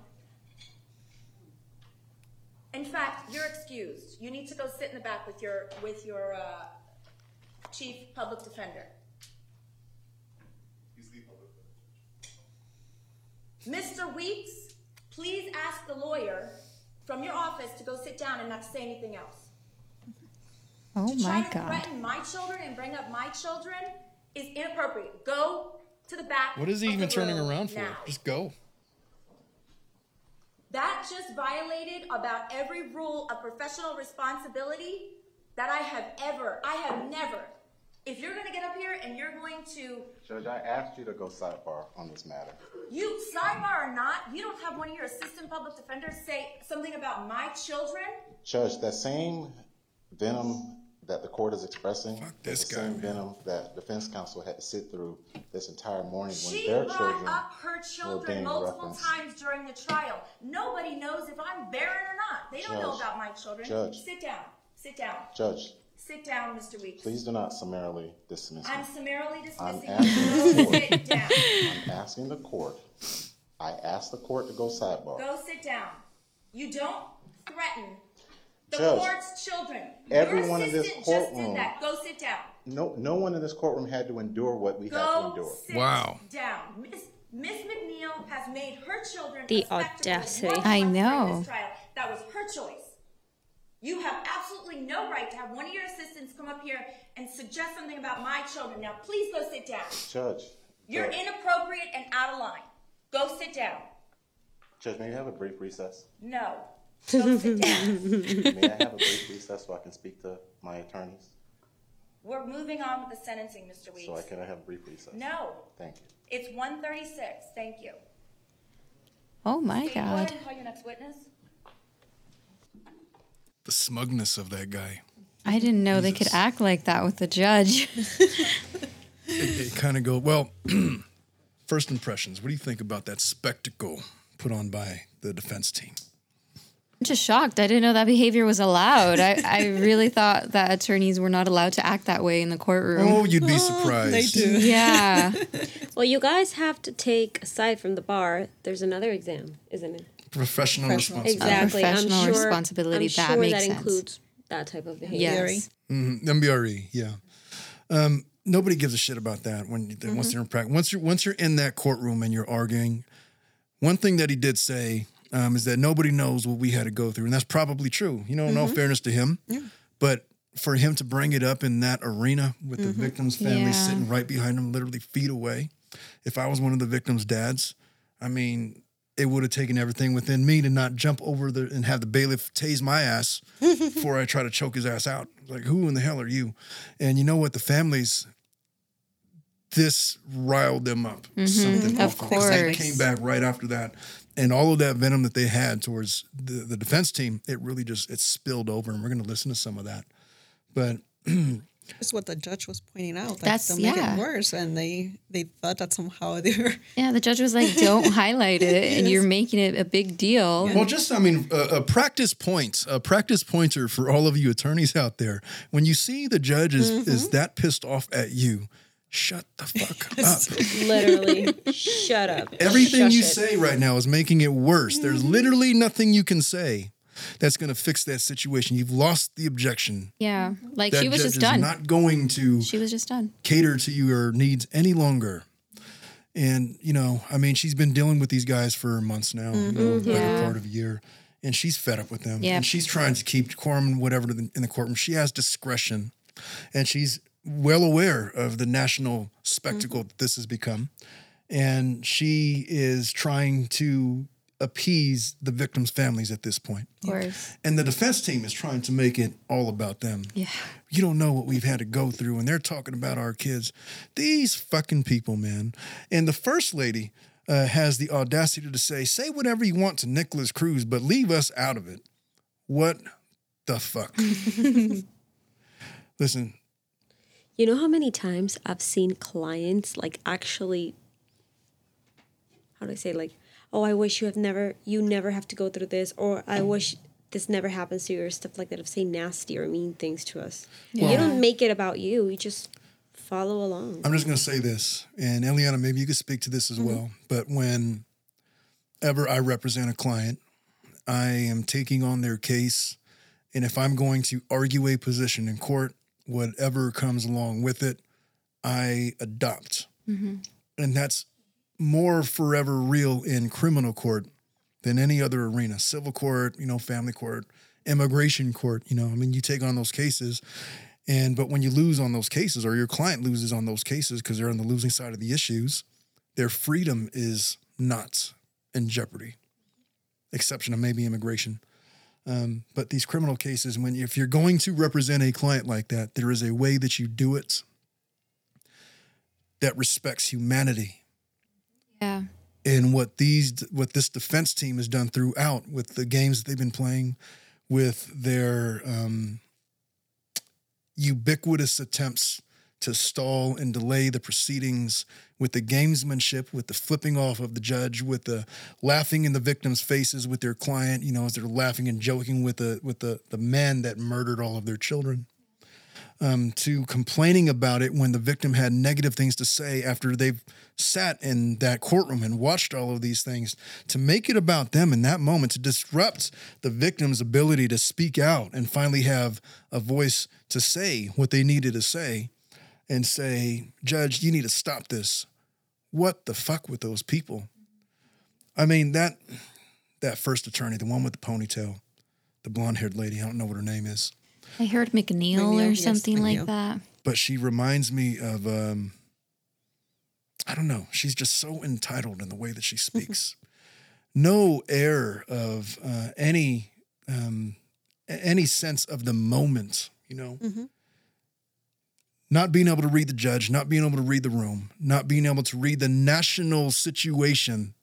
In fact, you're excused. You need to go sit in the back with your, with your, uh, chief public defender. He's the public. defender. Mr. Weekes, please ask the lawyer from your office to go sit down and not say anything else. Oh to try my to God. threaten my children and bring up my children is inappropriate. Go to the back. What is he of even turning around for? now. Just go. That just violated about every rule of professional responsibility that I have ever, I have never. If you're gonna get up here and you're going to, Judge, I asked you to go sidebar on this matter. you sidebar or not, you don't have one of your assistant public defenders say something about my children? Judge, that same venom that the court is expressing Fuck this the guy, same man. venom that defense counsel had to sit through this entire morning when She their brought children up her were children being multiple referenced. times during the trial. Nobody knows if I'm barren or not. They don't know Judge, about my children. Judge. Sit down. Sit down. Judge, Sit down, Mr. Weekes. please do not summarily dismiss me. I'm summarily I'm dismissing asking you. the Go sit down. I'm asking the court. I asked the court to go sidebar. Go sit down. You don't threaten the Judge, court's children. everyone Your in this assistant just courtroom- did that. Go sit down. No, no one in this courtroom had to endure what we had to Go endure. sit Wow. down. Miss, Miss McNeil has made her children The a spectacle audacity. multiple I times know. this trial. That was her choice. You have absolutely no right to have one of your assistants come up here and suggest something about my children. Now, please go sit down. Judge, You're Judge, inappropriate and out of line. Go sit down. Judge, may I have a brief recess? No. Go sit down. May I have a brief recess so I can speak to my attorneys? We're moving on with the sentencing, Mr. Weekes. So I can I have a brief recess? No. Thank you. It's 136. Thank you. Oh my Steve, Go God. ahead and call your next witness. The smugness of that guy. I didn't know they could act like that with the judge. It kind of go well. first impressions. What do you think about that spectacle put on by the defense team? I'm just shocked. I didn't know that behavior was allowed. I, I really thought that attorneys were not allowed to act that way in the courtroom. Oh, you'd be oh, surprised. They do. Yeah. Well, you guys have to take aside from the bar. There's another exam, isn't it? Professional, Professional. responsibility. Exactly. professional I'm sure, responsibility, I'm that sure makes that sense. includes that type of behavior. yes. Mhm, MPRE, yeah. Um, nobody gives a shit about that when you, once they're in practice. Once you're once you're in that courtroom and you're arguing, one thing that he did say um, is that nobody knows what we had to go through, and that's probably true. You know, in all fairness to him, yeah. but for him to bring it up in that arena with the victim's family Yeah. sitting right behind him, literally feet away. If I was one of the victim's dads, I mean, it would have taken everything within me to not jump over the and have the bailiff tase my ass before I try to choke his ass out. Like, who in the hell are you? And you know what? The families, this riled them up. Mm-hmm. Something of awful, 'cause They came back right after that. And all of that venom that they had towards the, the defense team, it really just it spilled over. And we're going to listen to some of that. But That's what the judge was pointing out. Like, That's- they'll make yeah. it worse, and they they thought that somehow they were. Yeah, the judge was like, don't highlight it. And you're making it a big deal. Well, just I mean, a, a practice point, a uh, practice pointer for all of you attorneys out there. When you see the judge is is mm-hmm. that pissed off at you, shut the fuck up. Literally, shut up. Everything Shush you it. say right now is making it worse. There's mm-hmm. literally nothing you can say that's going to fix that situation. You've lost the objection. Yeah. Like That she was just is done. not going to she was just done. cater to your needs any longer. And you know, I mean, she's been dealing with these guys for months now, you know, Mhm. better Yeah. part of a year, and she's fed up with them. Yep. And she's trying to keep decorum and whatever in the courtroom. She has discretion, and she's well aware of the national spectacle that this has become, and she is trying to appease the victims' families at this point. Of course. And the defense team is trying to make it all about them. Yeah. You don't know what we've had to go through, and they're talking about our kids. These fucking people, man. And the first lady uh, has the audacity to say, say whatever you want to Nicholas Cruz, but leave us out of it. What the fuck? Listen, You know how many times I've seen clients like actually how do I say like, oh I wish you have never you never have to go through this or I wish this never happens to you or stuff like that of saying nasty or mean things to us. You don't make it about you. You just follow along. I'm just going to say this, and Ileana, maybe you could speak to this as mm-hmm. well. But whenever I represent a client, I am taking on their case. And if I'm going to argue a position in court, whatever comes along with it, I adopt. Mm-hmm. And that's more forever real in criminal court than any other arena civil court, you know, family court, immigration court. You know, I mean, you take on those cases. And but when you lose on those cases, or your client loses on those cases because they're on the losing side of the issues, their freedom is not in jeopardy. Exception of maybe immigration. Um, but these criminal cases, when if you're going to represent a client like that, there is a way that you do it that respects humanity. Yeah. And what these what this defense team has done throughout with the games that they've been playing, with their um, ubiquitous attempts to stall and delay the proceedings, with the gamesmanship, with the flipping off of the judge, with the laughing in the victims' faces with their client, you know, as they're laughing and joking with the with the the men that murdered all of their children. Um, to complaining about it when the victim had negative things to say after they've sat in that courtroom and watched all of these things, to make it about them in that moment, to disrupt the victim's ability to speak out and finally have a voice to say what they needed to say and say, Judge, you need to stop this. What the fuck with those people? I mean, that that first attorney, the one with the ponytail, the blonde haired lady, I don't know what her name is. I heard McNeil, McNeil, or yes, something like that. but she reminds me of um I don't know. She's just so entitled in the way that she speaks. no air of uh, any um, any sense of the moment. You know, Mm-hmm. not being able to read the judge, not being able to read the room, not being able to read the national situation,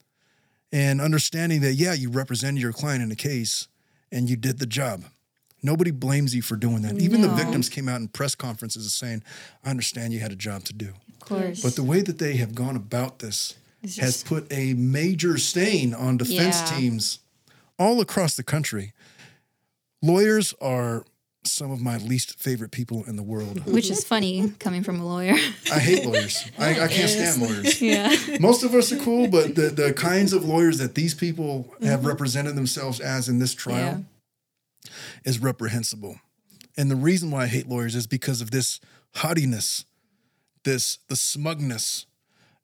and understanding that yeah, you represented your client in a case and you did the job. Nobody blames you for doing that. Even the victims came out in press conferences saying, I understand you had a job to do. Of course. But the way that they have gone about this It's has put a major stain on defense Yeah. teams all across the country. Lawyers are some of my least favorite people in the world. Which is funny coming from a lawyer. I hate lawyers. I, I can't stand lawyers. yeah. Most of us are cool, but the, the kinds of lawyers that these people have Mm-hmm. represented themselves as in this trial is reprehensible. And the reason why I hate lawyers is because of this haughtiness, this the smugness,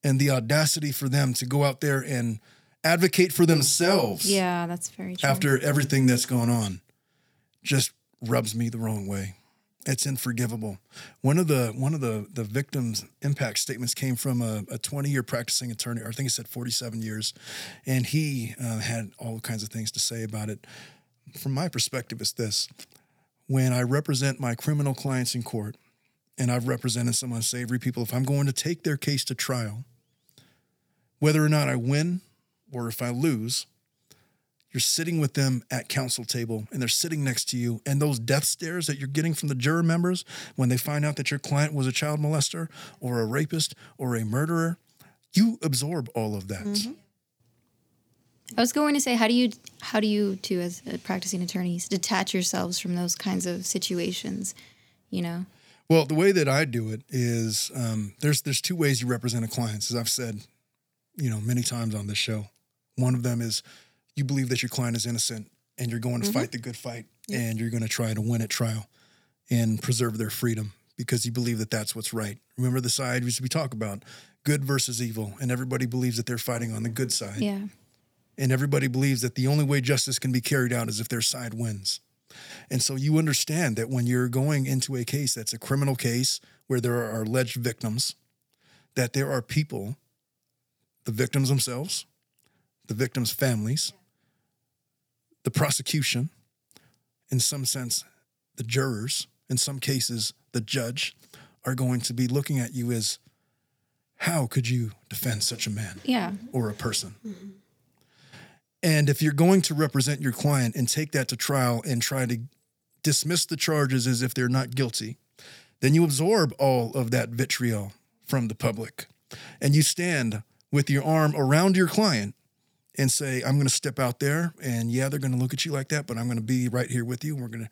and the audacity for them to go out there and advocate for themselves Yeah, that's very true. after everything that's gone on. Just rubs me the wrong way. It's unforgivable. One of the one of the the victims' impact statements came from a, a 20 year practicing attorney, or I think it said 47 years, and he uh, had all kinds of things to say about it. From my perspective, it's this: when I represent my criminal clients in court, and I've represented some unsavory people, if I'm going to take their case to trial, whether or not I win or if I lose, you're sitting with them at counsel table and they're sitting next to you and those death stares that you're getting from the juror members when they find out that your client was a child molester or a rapist or a murderer you absorb all of that mm-hmm. I was going to say, how do you, how do you two, as practicing attorneys, detach yourselves from those kinds of situations? You know, well the way that i do it is um, there's there's two ways you represent a client as i've said you know many times on this show one of them is you believe that your client is innocent and you're going to fight the good fight and you're going to try to win at trial and preserve their freedom because you believe that that's what's right. Remember the side we talk about good versus evil, and everybody believes that they're fighting on the good side. Yeah. And everybody believes that the only way justice can be carried out is if their side wins. And so you understand that when you're going into a case that's a criminal case where there are alleged victims, that there are people, the victims themselves, the victims' families, the prosecution, in some sense, the jurors, in some cases, the judge, are going to be looking at you as how could you defend such a man Yeah. or a person? And if you're going to represent your client and take that to trial and try to dismiss the charges as if they're not guilty, then you absorb all of that vitriol from the public. And you stand with your arm around your client and say, I'm going to step out there and yeah, they're going to look at you like that, but I'm going to be right here with you. And we're going to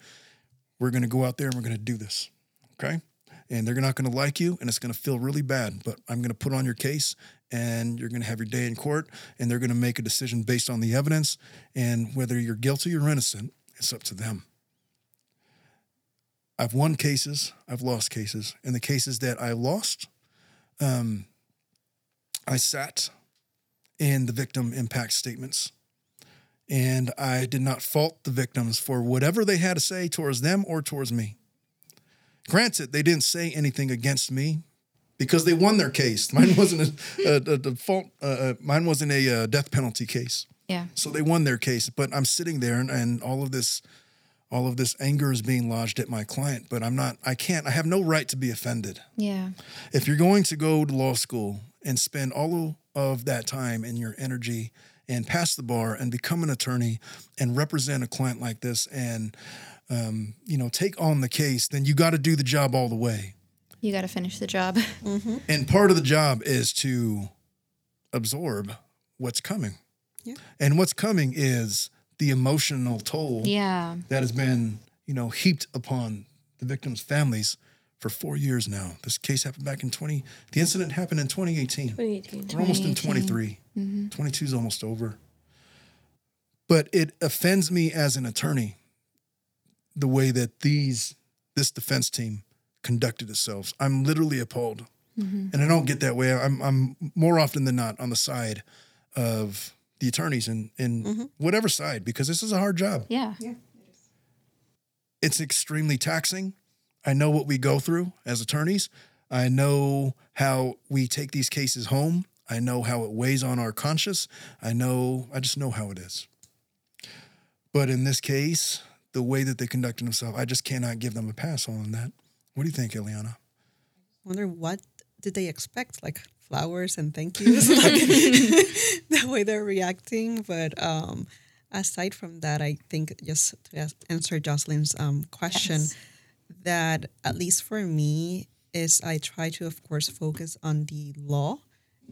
we're going to go out there and we're going to do this. Okay? And they're not going to like you and it's going to feel really bad, but I'm going to put on your case and you're going to have your day in court and they're going to make a decision based on the evidence and whether you're guilty or innocent, it's up to them. I've won cases, I've lost cases. And the cases that I lost, um, I sat in the victim impact statements. And I did not fault the victims for whatever they had to say towards them or towards me. Granted, they didn't say anything against me because they won their case. Mine wasn't a, a, a default. Uh, uh, mine wasn't a uh, death penalty case. Yeah. So they won their case. But I'm sitting there, and, and all of this, all of this anger is being lodged at my client. But I'm not. I can't. I have no right to be offended. Yeah. If you're going to go to law school and spend all of that time and your energy and pass the bar and become an attorney and represent a client like this and um, you know take on the case, then you got to do the job all the way. You got to finish the job. And part of the job is to absorb what's coming. Yeah. And what's coming is the emotional toll Yeah. that has been, you know, heaped upon the victims' families for four years now. This case happened back in 20, the incident happened in 2018. 2018. We're almost in 23. 22 is almost over. But it offends me as an attorney the way that these this defense team conducted itself. I'm literally appalled. Mm-hmm. And I don't get that way. I'm I'm more often than not on the side of the attorneys in in mm-hmm. whatever side because this is a hard job. Yeah. Yeah. It's extremely taxing. I know what we go through as attorneys. I know how we take these cases home. I know how it weighs on our conscience. I know, I just know how it is. But in this case, the way that they conducted themselves, I just cannot give them a pass on that. What do you think, Ileana? wonder what did they expect like flowers and thank yous like the way they're reacting but um aside from that i think just to answer jocelyn's um question Yes. that at least for me is i try to of course focus on the law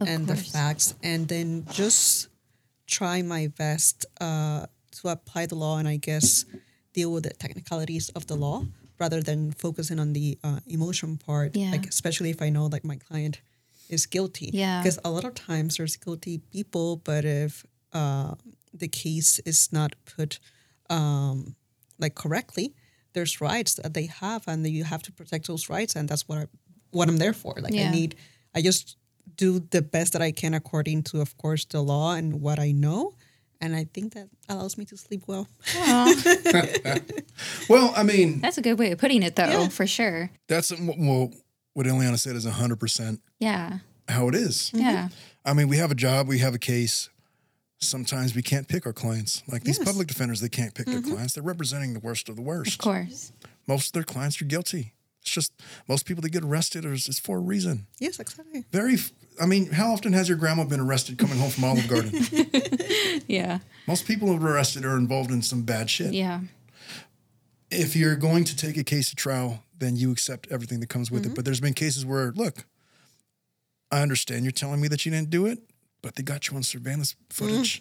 and the facts and then just try my best uh to apply the law and i guess deal with the technicalities of the law rather than focusing on the uh, emotion part Yeah. like especially if i know like my client is guilty Yeah. because a lot of times there's guilty people but if uh, the case is not put um, like correctly there's rights that they have and you have to protect those rights and that's what I, what i'm there for like Yeah. i need i just do the best that i can according to of course the law and what i know and i think that allows me to sleep well Well, I mean, That's a good way of putting it, though, Yeah. for sure. that's well, what Ileana said is 100% Yeah. how it is. Mm-hmm. Yeah. I mean, we have a job, we have a case. Sometimes we can't pick our clients. Like these Yes. public defenders, they can't pick their mm-hmm. clients. They're representing the worst of the worst. Of course. Most of their clients are guilty. It's just most people that get arrested are it's for a reason. yes exactly Very, I mean, how often has your grandma been arrested coming home from Olive Garden? Yeah. most people who are arrested are involved in some bad shit. Yeah. If you're going to take a case to trial, then you accept everything that comes with Mm-hmm. it. But there's been cases where, look, I understand you're telling me that you didn't do it, but they got you on surveillance footage.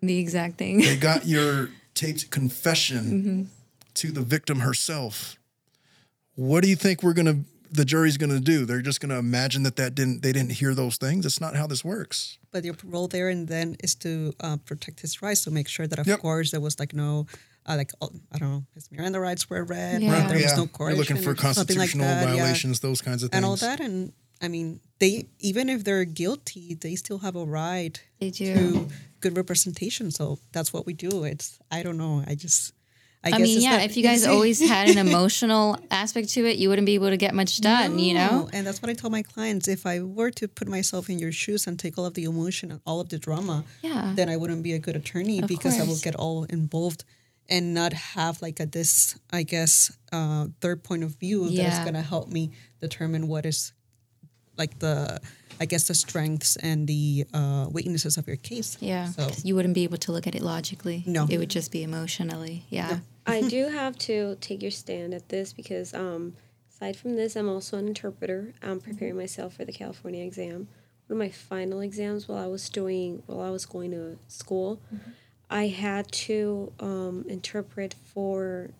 The exact thing. They got your taped confession Mm-hmm. to the victim herself. What do you think we're gonna? The jury's gonna do? They're just gonna imagine that that didn't. They didn't hear those things. That's not how this works. but your role there and then is to uh, protect his rights to make sure that of Yep. course there was like no uh, like oh, I don't know, his Miranda rights were read, Yeah. and there was yeah, no you're looking for or something like constitutional that, yeah. violations, those kinds of things. and all that. And I mean, they even if they're guilty, they still have a right They do. to good representation. So that's what we do. It's I don't know. I just. I, I, guess mean, yeah, not if you guys always had an emotional aspect to it, you wouldn't be able to get much done, you know? And that's what I tell my clients. If I were to put myself in your shoes and take all of the emotion and all of the drama, Yeah. then I wouldn't be a good attorney Of because I will get all involved and not have like a this, I guess, uh, third point of view that is going to help me determine what is like the, I guess, the strengths and the uh, weaknesses of your case. Yeah. So 'cause You wouldn't be able to look at it logically. No. It would just be emotionally. Yeah. I do have to take your stand at this because, um, aside from this, I'm also an interpreter. I'm preparing myself for the California exam. One of my final exams while I was doing while I was going to school, I had to um, interpret for.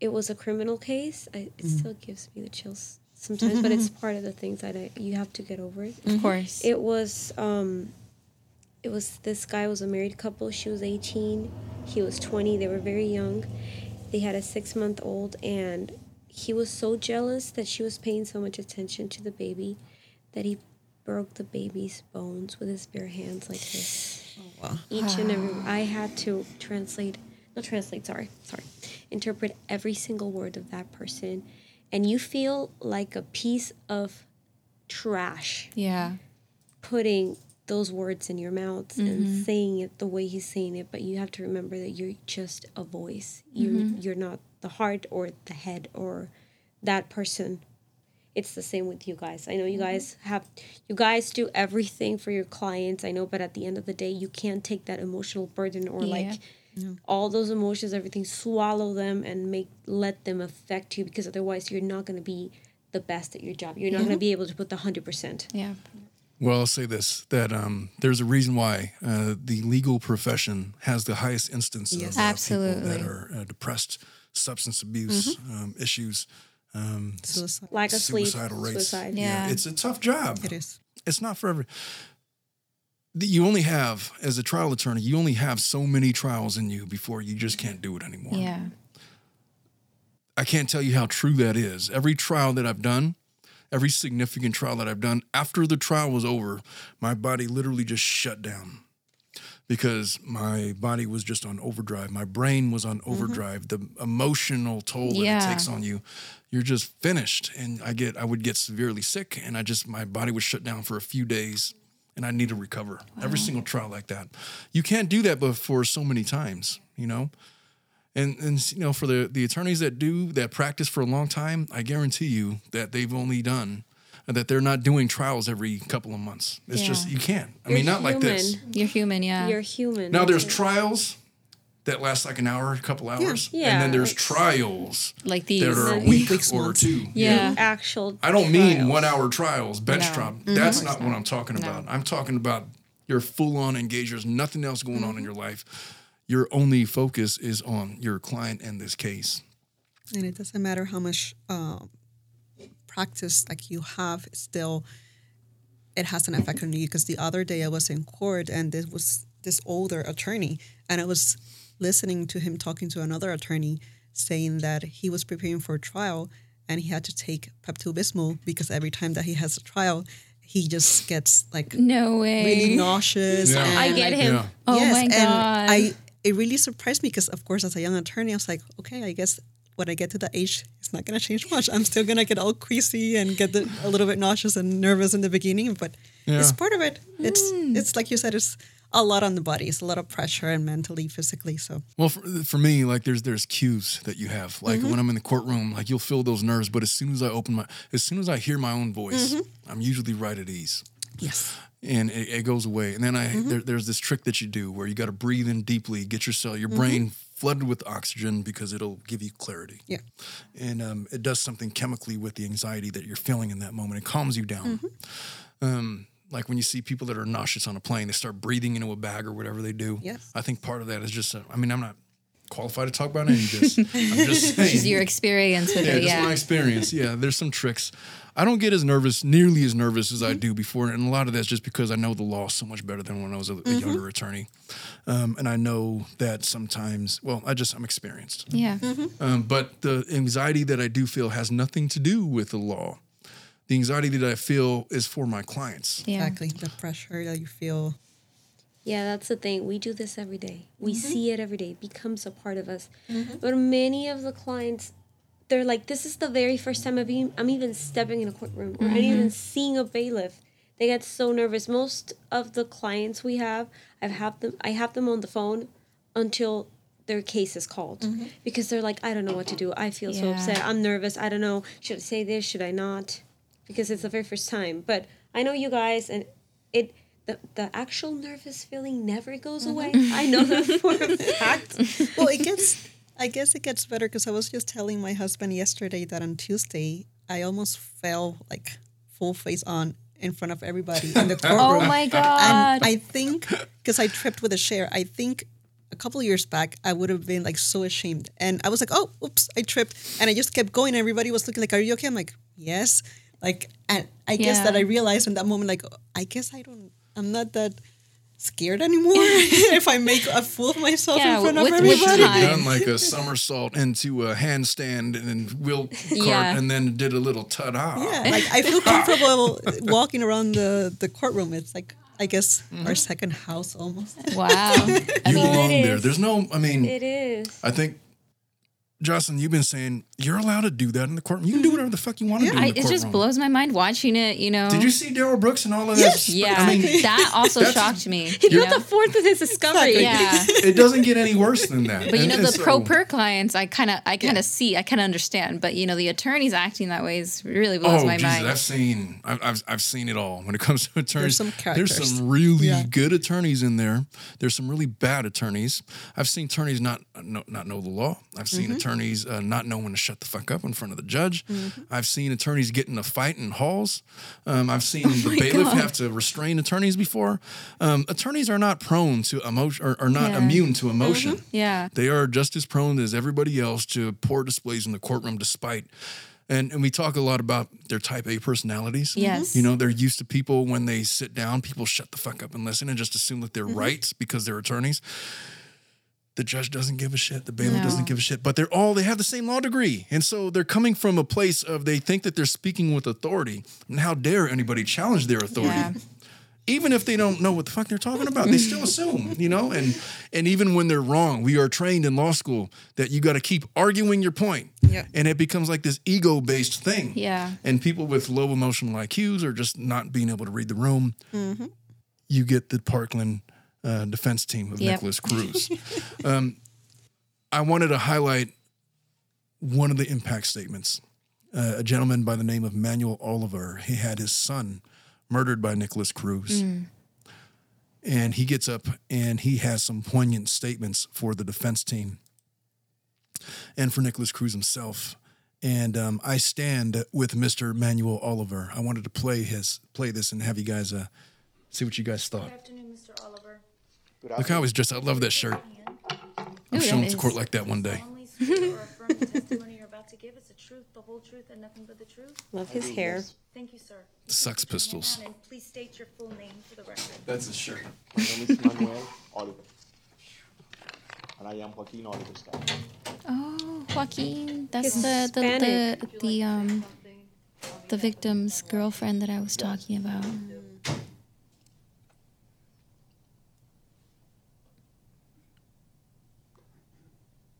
It was a criminal case. I, it still gives me the chills sometimes, but it's part of the things that I, you have to get over it. Of course. It was um it was this guy was a married couple. She was 18, he was 20. They were very young. They had a 6-month-old and he was so jealous that she was paying so much attention to the baby that he broke the baby's bones with his bare hands like this. wow. Each and every I had to translate not translate, sorry, sorry. Interpret every single word of that person and you feel like a piece of trash yeah. putting those words in your mouth and mm-hmm. saying it the way he's saying it but you have to remember that you're just a voice. You mm-hmm. you're not the heart or the head or that person. It's the same with you guys. I know you mm-hmm. guys have you guys do everything for your clients i know but at the end of the day you can't take that emotional burden or like all those emotions everything swallow them and make let them affect you because otherwise you're not going to be the best at your job you're not going to be able to put the 100% Yeah. Well, I'll say this: that um, there's a reason why uh, the legal profession has the highest instance Yes. of uh, Absolutely. people that are uh, depressed, substance abuse um, issues, um, Suicide. lack of sleep suicidal rates. suicide Yeah. it's a tough job. It is. It's not for every. You only have, as a trial attorney, you only have so many trials in you before you just can't do it anymore. Yeah. I can't tell you how true that is. Every trial that I've done, every significant trial that I've done, after the trial was over, my body literally just shut down because my body was just on overdrive. My brain was on mm-hmm. overdrive. The emotional toll that Yeah. it takes on you, you're just finished. And I get, I would get severely sick, and I just, my body would shut down for a few days, and I need to recover. Every single trial like that, you can't do that before so many times, you know. And and you know, for the the attorneys that do that practice for a long time, I guarantee you that they've only done uh, that they're not doing trials every couple of months. It's just you can't. I You're mean, not like this. You're human. Yeah. You're human. Now there's trials that lasts like an hour, a couple hours, and Yeah, then there's it's- trials like these. that are a week weeks, or months. two. yeah. actual. I don't mean one hour trials, bench No. trial. Mhm. That's not what. I'm talking No. about. I'm talking about you're full on engaged. There's nothing else going Mm-hmm. on in your life. Your only focus is on your client and this case. and it doesn't matter how much um, practice like you have still it has an effect on you because the other day i was in court and there was this older attorney and i was listening to him talking to another attorney saying that he was preparing for a trial and he had to take pepto-bismol because every time that he has a trial he just gets like No way. really nauseous Yeah. and I get like, him. Yeah. Oh yes, my and God. I it really surprised me because of course as a young attorney I was like, okay, I guess when I get to that age, it's not gonna change much. I'm still gonna get all queasy and get the, a little bit nauseous and nervous in the beginning, but it's part of it. It's Mm. it's like you said, it's a lot on the body. It's a lot of pressure and mentally, physically. So Well, for, for me, like there's there's cues that you have. Like Mm-hmm. when I'm in the courtroom, like you'll feel those nerves, but as soon as I open my, as soon as I hear my own voice, Mm-hmm. I'm usually right at ease, yes, and it, it goes away. And then I Mm-hmm. there, there's this trick that you do where you got to breathe in deeply, get yourself your Mm-hmm. brain flooded with oxygen because it'll give you clarity. yeah, and um, it does something chemically with the anxiety that you're feeling in that moment. It calms you down. Mm-hmm. Um, like when you see people that are nauseous on a plane, they start breathing into a bag or whatever they do. Yes. I think part of that is just. uh, I mean, I'm not. qualified to talk about any of this. I'm just saying. Just your experience with yeah, it. just Yeah. my experience. Yeah, there's some tricks. I don't get as nervous, nearly as nervous as I do before, and a lot of that's just because I know the law so much better than when I was a, a younger attorney, um, and I know that sometimes. Well, I just I'm experienced. Yeah. Um, but the anxiety that I do feel has nothing to do with the law. The anxiety that I feel is for my clients. Yeah. Exactly. The pressure that you feel. Yeah, that's the thing. We do this every day. We Mm-hmm. see it every day. It becomes a part of us. Mm-hmm. But many of the clients, they're like, this is the very first time I've even, I'm even stepping in a courtroom or I'm mm-hmm. even seeing a bailiff. They get so nervous. Most of the clients we have, I've have them. I have them on the phone until their case is called mm-hmm. because they're like, I don't know what to do. I feel so upset. I'm nervous. I don't know. Should I say this? Should I not? Because it's the very first time. But I know you guys, and it the, the actual nervous feeling never goes mm-hmm. away. I know that for a fact. Well, it gets. I guess it gets better because I was just telling my husband yesterday that on Tuesday I almost fell like full face on in front of everybody in the oh courtroom. Oh my god. And I think because I tripped with a chair, I think a couple of years back I would have been like so ashamed, and I was like, "Oh, oops, I tripped," and I just kept going. And everybody was looking like, "Are you okay?" I'm like, "Yes." Like, and I guess that I realized in that moment, like, I guess I don't, I'm not that scared anymore if I make a fool of myself Yeah, in front with- of with everybody. time. Done like a somersault into a handstand and then wheel cart, Yeah. and then did a little ta-da. Yeah, like I feel comfortable walking around the the courtroom. It's like I guess our mm-hmm. second house almost. wow. I You mean, belong it there. is. There's no. I mean, It is. I think, Jocelyn, you've been saying you're allowed to do that in the courtroom. You can do whatever the fuck you want to do in I, the it courtroom. just blows my mind watching it. You know. Did you see Darrell Brooks and all of Yes. that? Yeah. I mean, that also shocked me. He You got know? the fourth with his discovery. Yeah. it doesn't get any worse than that. But you know and the so- pro per clients, I kind of, I kind of see, I kind of understand. But you know the attorneys acting that way is really blows Oh, my Jesus, mind. I've seen, I've, I've, I've seen it all when it comes to attorneys. some There's some really Yeah. good attorneys in there. There's some really bad attorneys. I've seen attorneys not know, not know the law. I've seen Mm-hmm. attorneys uh, not know when to shut the fuck up in front of the judge. Mm-hmm. I've seen attorneys get in a fight in halls. Um, I've seen Oh the bailiff have to restrain attorneys before. Um, attorneys are not prone to emotion or, or not Yeah. immune to emotion. Mm-hmm. yeah. They are just as prone as everybody else to poor displays in the courtroom, despite. And, and we talk a lot about their type A personalities. Yes. You know, they're used to people when they sit down, people shut the fuck up and listen and just assume that they're Mm-hmm. right because they're attorneys. The judge doesn't give a shit. The bailiff No. doesn't give a shit. But they're all, they have the same law degree. And so they're coming from a place of they think that they're speaking with authority. And how dare anybody challenge their authority? Yeah. even if they don't know what the fuck they're talking about, they still assume, you know. And and even when they're wrong, we are trained in law school that you got to keep arguing your point. Yeah. And it becomes like this ego based thing. Yeah. And people with low emotional IQs or just not being able to read the room, mm-hmm. you get the Parkland uh, defense team of Yep. Nicholas Cruz. um, I wanted to highlight one of the impact statements. Uh, a gentleman by the name of Manuel Oliver, he had his son murdered by Nicholas Cruz. And he gets up and he has some poignant statements for the defense team and for Nicholas Cruz himself. And um, I stand with Mr. Manuel Oliver. I wanted to play his play this and have you guys uh, see what you guys thought. Good afternoon, Mr. Oliver. Look how he's dressed. I love that shirt. I'm Ooh, showing that it to court like that one day. solemnly swear or affirm the testimony you're about to give is the truth, the whole truth, and nothing but the truth? Love his hair. Thank you, sir. Sex Put Pistols. please state your full name for the record. That's his shirt. My name is Manuel Oliver. And I am Joaquin Oliver's dad. Oh, Joaquin, that's the the, the the um the victim's girlfriend that I was talking about.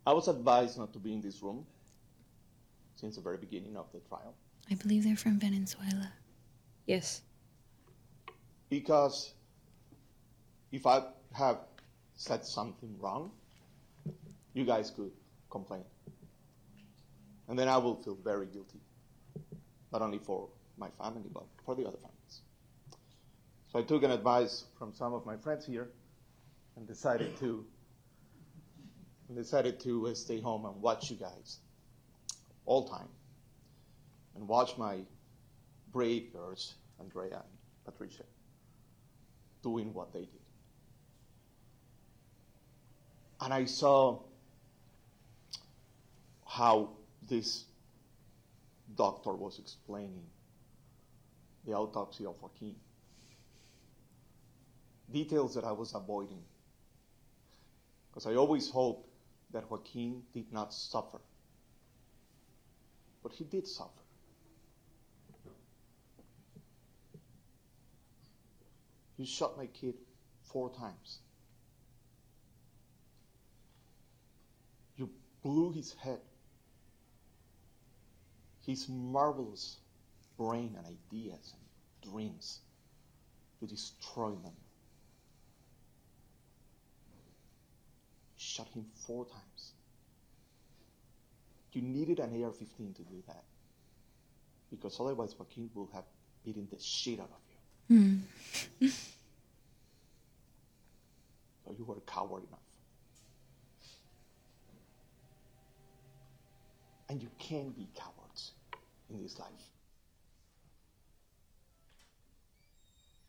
I was advised not to be in this room since the very beginning of the trial I believe they're from Venezuela. Yes. because if I have said something wrong, you guys could complain. And then I will feel very guilty. Not only for my family, but for the other families. So I took an advice from some of my friends here and decided to and decided to uh, stay home and watch you guys all time. And watch my brave girls, Andrea and Patricia, doing what they did. And I saw how this doctor was explaining the autopsy of Joaquin. Details that I was avoiding. Because I always hoped that Joaquin did not suffer. But he did suffer. You shot my kid four times. You blew his head. His marvelous brain and ideas and dreams. You destroyed them. Shot him four times. You needed an AR 15 to do that. Because otherwise, Joaquin will have beaten the shit out of you. Hmm. So you were a coward enough. And you can be cowards in this life.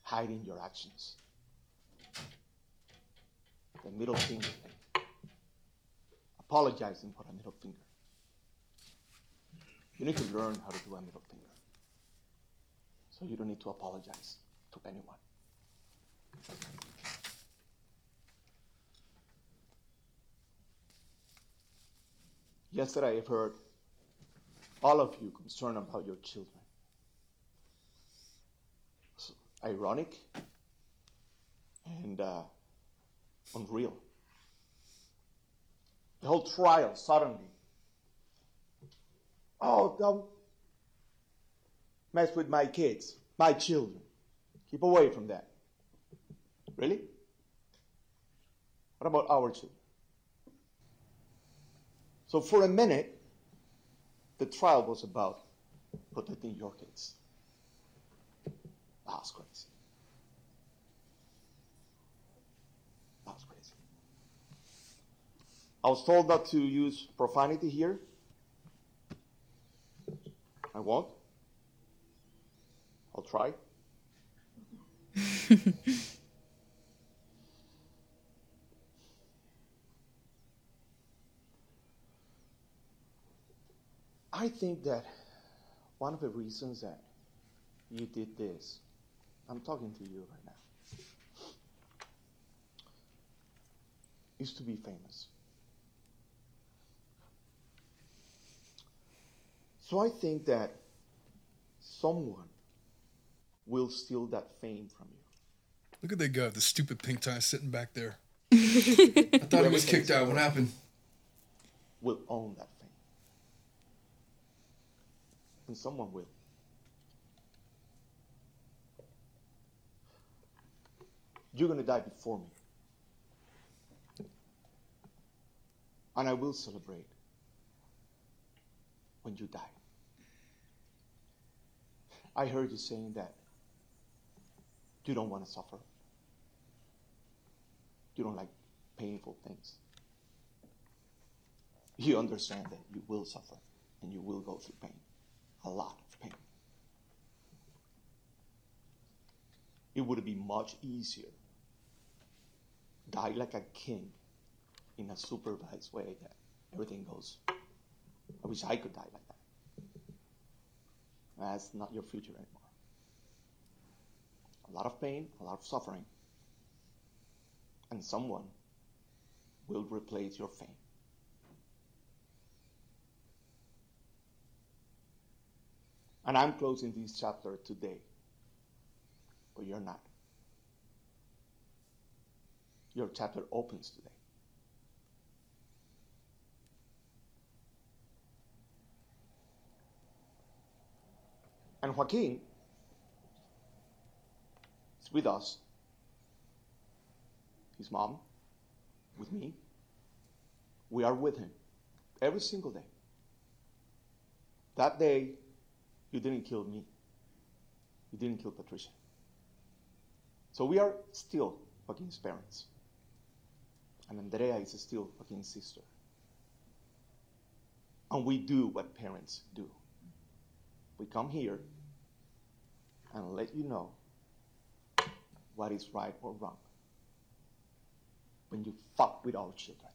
Hiding your actions. The middle finger thing. Apologizing for a middle finger. You need to learn how to do a middle finger. So you don't need to apologize to anyone. Yesterday, I've heard all of you concerned about your children. It's ironic and uh, unreal. The whole trial suddenly. Oh, don't mess with my kids, my children. Keep away from that. Really? What about our children? So for a minute, the trial was about protecting your kids. That's crazy. That's crazy. I was told not to use profanity here. I won't. I'll try. I think that one of the reasons that you did this, I'm talking to you right now, is to be famous. So I think that someone will steal that fame from you. Look at that guy with the stupid pink tie sitting back there. I thought he was kicked out. What happened? Will own that fame. And someone will. You're going to die before me. And I will celebrate when you die. I heard you saying that you don't want to suffer. You don't like painful things. You understand that you will suffer and you will go through pain. A lot of pain. It would be much easier die like a king in a supervised way that everything goes. I wish I could die like that. That's not your future anymore. A lot of pain, a lot of suffering, and someone will replace your fame. And I'm closing this chapter today, but you're not. Your chapter opens today. And Joaquin is with us. His mom, with me. We are with him every single day. That day, you didn't kill me. You didn't kill Patricia. So we are still Joaquin's parents. And Andrea is still Joaquin's sister. And we do what parents do. We come here and let you know what is right or wrong when you fuck with our children.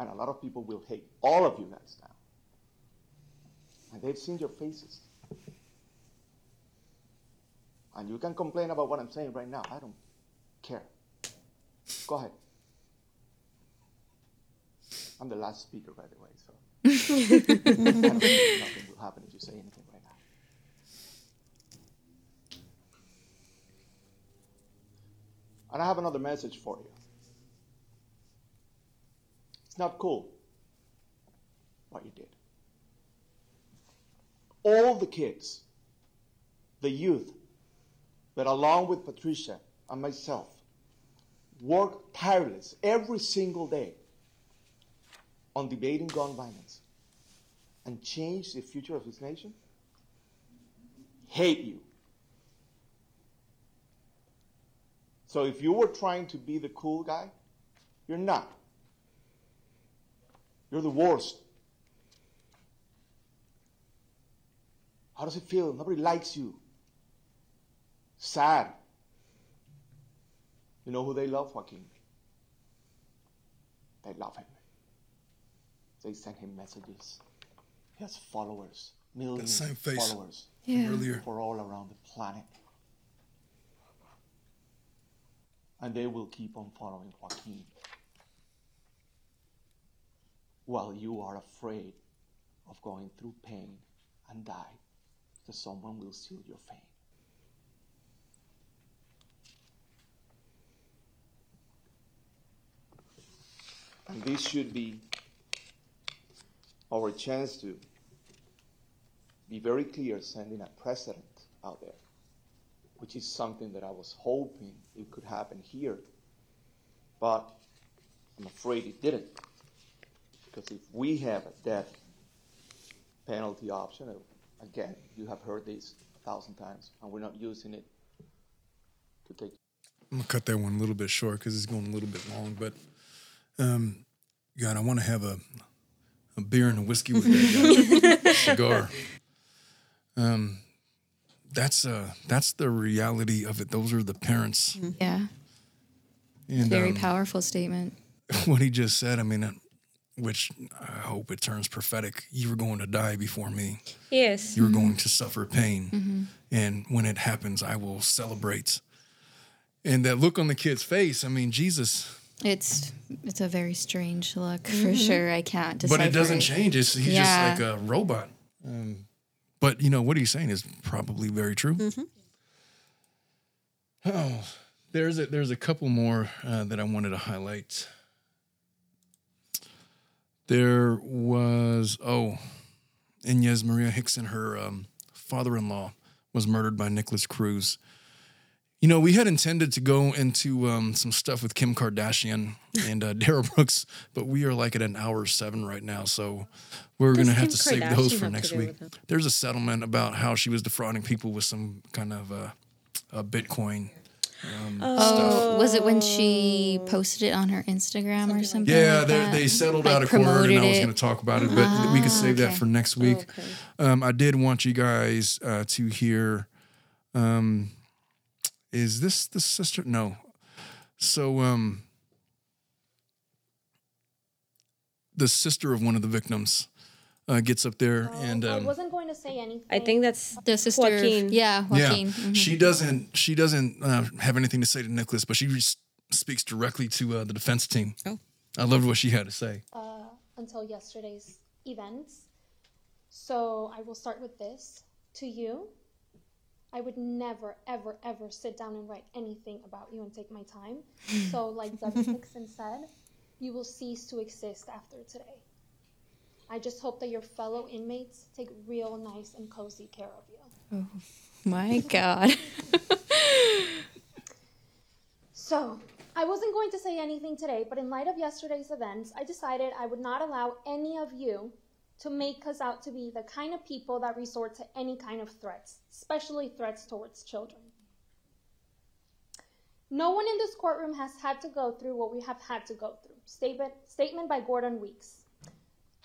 And a lot of people will hate all of you guys now. And they've seen your faces. And you can complain about what I'm saying right now. I don't care. Go ahead. I'm the last speaker, by the way, so nothing will happen if you say anything right now. And I have another message for you. It's not cool what you did. All the kids, the youth, that along with Patricia and myself work tireless every single day on debating gun violence and change the future of this nation hate you. So if you were trying to be the cool guy, you're not. You're the worst. How does it feel? Nobody likes you. Sad. You know who they love, Joaquin? They love him. They send him messages. He has followers, millions same of face followers from Yeah. earlier. for all around the planet. And they will keep on following Joaquin while you are afraid of going through pain and die because someone will steal your fame. And this should be our chance to be very clear, sending a precedent out there, which is something that I was hoping it could happen here, but I'm afraid it didn't. Because if we have a death penalty option, uh, again, you have heard this a thousand times, and we're not using it to take I'm gonna cut that one a little bit short because it's going a little bit long. But um, God, I want to have a a beer and a whiskey with that cigar. Um, that's uh that's the reality of it. Those are the parents. Yeah. And Very um, powerful statement. what he just said. I mean, uh, which I hope it turns prophetic. You were going to die before me. Yes. You were going to suffer pain, Mhm. and when it happens, I will celebrate. And that look on the kid's face. I mean, Jesus. It's it's a very strange look for Mhm. sure. I can't decipher But it doesn't change. It's, he's Yeah. just like a robot. Um, but you know what he's saying is probably very true. Oh, there's a there's a couple more uh, that I wanted to highlight. There was oh, Inez Maria Hixon, her um, father-in-law, was murdered by Nikolas Cruz. You know, we had intended to go into um, some stuff with Kim Kardashian and uh, Darrell Brooks, but we are like at an hour seven right now, so we're going to have Kim to save those for next week. There's a settlement about how she was defrauding people with some kind of uh, uh, Bitcoin. Um, Oh, was it when she posted it on her Instagram or something? yeah, like they, that? they settled Like out of court, and I was going to talk about it, but we could save that for next week. Um, I did want you guys uh, to hear. Um, is this the sister? No. So, um, the sister of one of the victims uh, gets up there and I um, wasn't going to say anything. I think that's the sister. of- Yeah, Joaquin. Yeah, Mhm. she doesn't. She doesn't uh, have anything to say to Nikolas, but she re- speaks directly to uh, the defense team. Oh, I loved what she had to say. uh, until yesterday's events. So I will start with this. To you, I would never, ever, ever sit down and write anything about you and take my time. So, like Devin Hixon said, you will cease to exist after today. I just hope that your fellow inmates take real nice and cozy care of you. Oh my God. So, I wasn't going to say anything today, but in light of yesterday's events, I decided I would not allow any of you to make us out to be the kind of people that resort to any kind of threats, especially threats towards children. No one in this courtroom has had to go through what we have had to go through. Statement, statement by Gordon Weekes.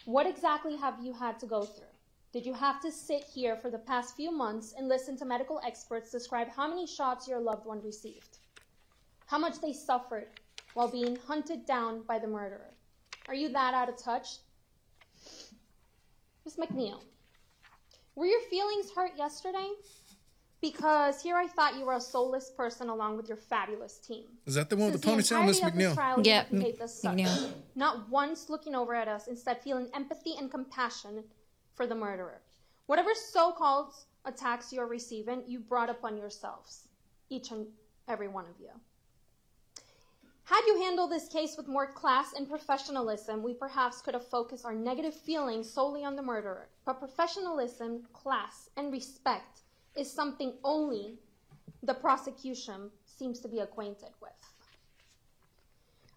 What exactly have you had to go through? Did you have to sit here for the past few months and listen to medical experts describe how many shots your loved one received? How much they suffered while being hunted down by the murderer? Are you that out of touch? Ms. McNeill, were your feelings hurt yesterday? Because here I thought you were a soulless person along with your fabulous team. Is that the one with the ponytail, Miss entirety of this McNeill? trial, Yeah, have behaved. McNeill. Not once looking over at us, instead feeling empathy and compassion for the murderer. Whatever so-called attacks you're receiving, you brought upon yourselves, each and every one of you. Had you handled this case with more class and professionalism, we perhaps could have focused our negative feelings solely on the murderer. But professionalism, class, and respect is something only the prosecution seems to be acquainted with.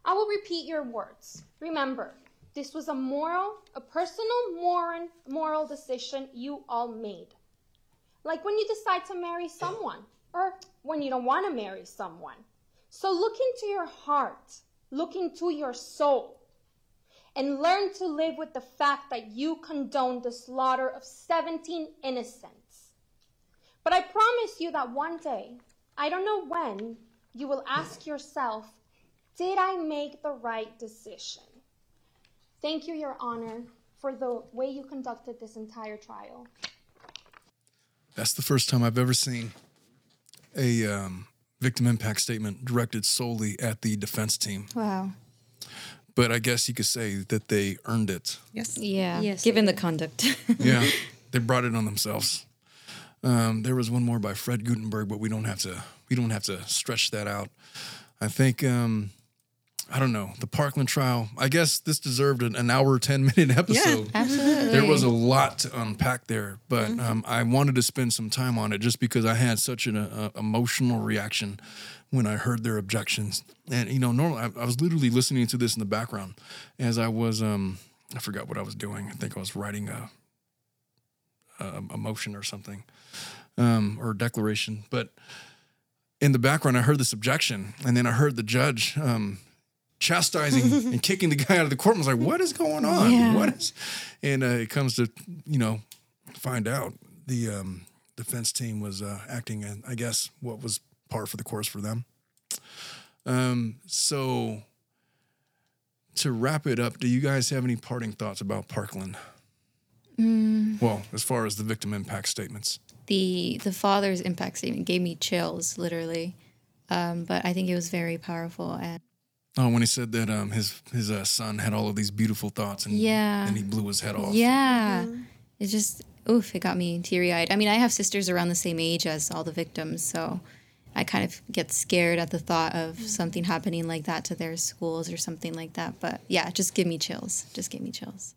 I will repeat your words. Remember, this was a moral, a personal moral, moral decision you all made. Like when you decide to marry someone, or when you don't want to marry someone. So look into your heart, look into your soul, and learn to live with the fact that you condoned the slaughter of 17 innocents. But I promise you that one day, I don't know when, you will ask yourself, did I make the right decision? Thank you, Your Honor, for the way you conducted this entire trial. That's the first time I've ever seen a um, victim impact statement directed solely at the defense team. Wow. But I guess you could say that they earned it. Yes. Yeah. Yes, Given the conduct. Yeah, they brought it on themselves. Um, there was one more by Fred Guttenberg, but we don't have to. We don't have to stretch that out. I think. Um, I don't know the Parkland trial. I guess this deserved an, an hour, ten minute episode. Yeah, Absolutely. There was a lot to unpack there, but um, I wanted to spend some time on it just because I had such an uh, emotional reaction when I heard their objections. And you know, normally I, I was literally listening to this in the background as I was. Um, I forgot what I was doing. I think I was writing a a, a motion or something, um, or a declaration. But in the background, I heard this objection, and then I heard the judge um, chastising and kicking the guy out of the courtroom. I was like, "What is going on? Yeah. What is?" And uh, it comes to you know find out the um, defense team was uh, acting, in, I guess, what was par for the course for them. Um, so to wrap it up, do you guys have any parting thoughts about Parkland? Well, as far as the victim impact statements. the the father's impact statement gave me chills, literally. Um, but I think it was very powerful and Oh, when he said that um, his his uh, son had all of these beautiful thoughts, and Yeah. and he blew his head off. Yeah. It just, oof, it got me teary eyed. I mean, I have sisters around the same age as all the victims, so I kind of get scared at the thought of something happening like that to their schools or something like that. But yeah, just give me chills. Just give me chills.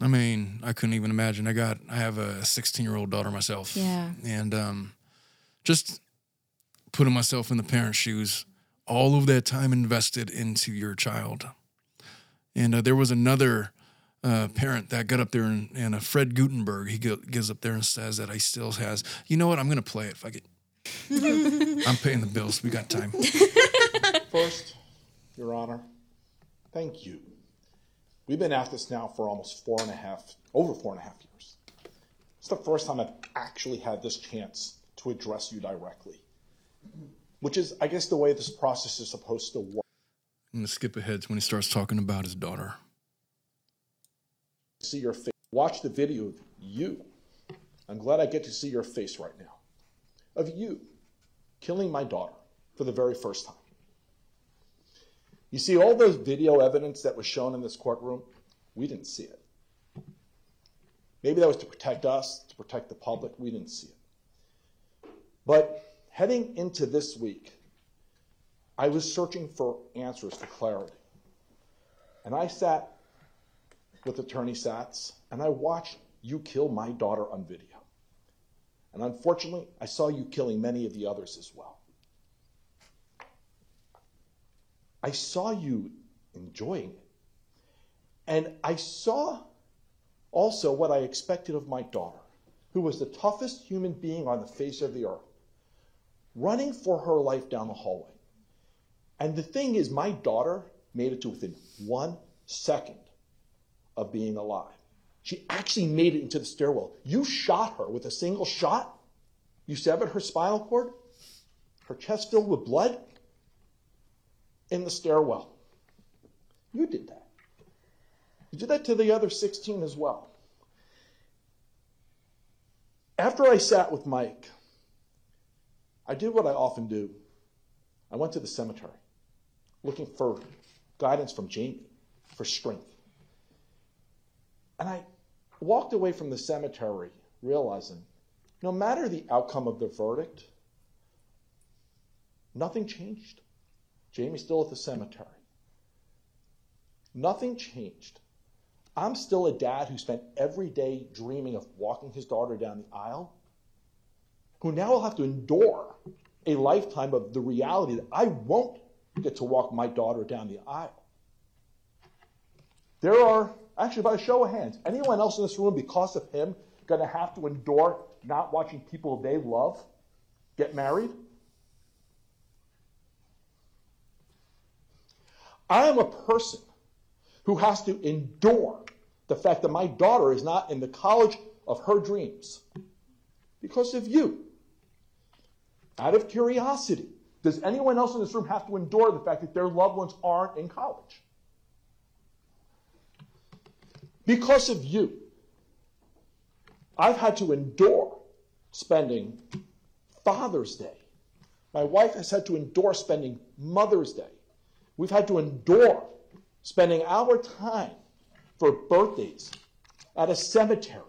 I mean, I couldn't even imagine. I got I have a 16 year old daughter myself. Yeah. and um, just putting myself in the parent's shoes, all of that time invested into your child. And uh, there was another uh, parent that got up there and, and uh, Fred Guttenberg, he go, gets up there and says that he still has, you know what, I'm going to play it. Fuck it. I'm paying the bills. We got time. First, Your Honor, thank you. We've been at this now for almost four and a half, over four and a half years. It's the first time I've actually had this chance to address you directly, which is, I guess, the way this process is supposed to work. I'm going to skip ahead to when he starts talking about his daughter. See your face. Watch the video of you. I'm glad I get to see your face right now. Of you killing my daughter for the very first time. You see, all those video evidence that was shown in this courtroom, we didn't see it. Maybe that was to protect us, to protect the public. We didn't see it. But heading into this week, I was searching for answers for clarity. And I sat with Attorney Satz and I watched you kill my daughter on video. And unfortunately, I saw you killing many of the others as well. I saw you enjoying it. And I saw also what I expected of my daughter, who was the toughest human being on the face of the earth, running for her life down the hallway. And the thing is, my daughter made it to within one second of being alive. She actually made it into the stairwell. You shot her with a single shot. You severed her spinal cord, her chest filled with blood in the stairwell. You did that. You did that to the other 16 as well. After I sat with Mike, I did what I often do. I went to the cemetery looking for guidance from Jaime, for strength. And I walked away from the cemetery realizing no matter the outcome of the verdict, nothing changed. Jaime's still at the cemetery. Nothing changed. I'm still a dad who spent every day dreaming of walking his daughter down the aisle, who now will have to endure a lifetime of the reality that I won't get to walk my daughter down the aisle. There are, actually, by a show of hands, anyone else in this room, because of him, going to have to endure not watching people they love get married? I am a person who has to endure the fact that my daughter is not in the college of her dreams because of you. Out of curiosity, does anyone else in this room have to endure the fact that their loved ones aren't in college? Because of you, I've had to endure spending Father's Day. My wife has had to endure spending Mother's Day. We've had to endure spending our time for birthdays at a cemetery.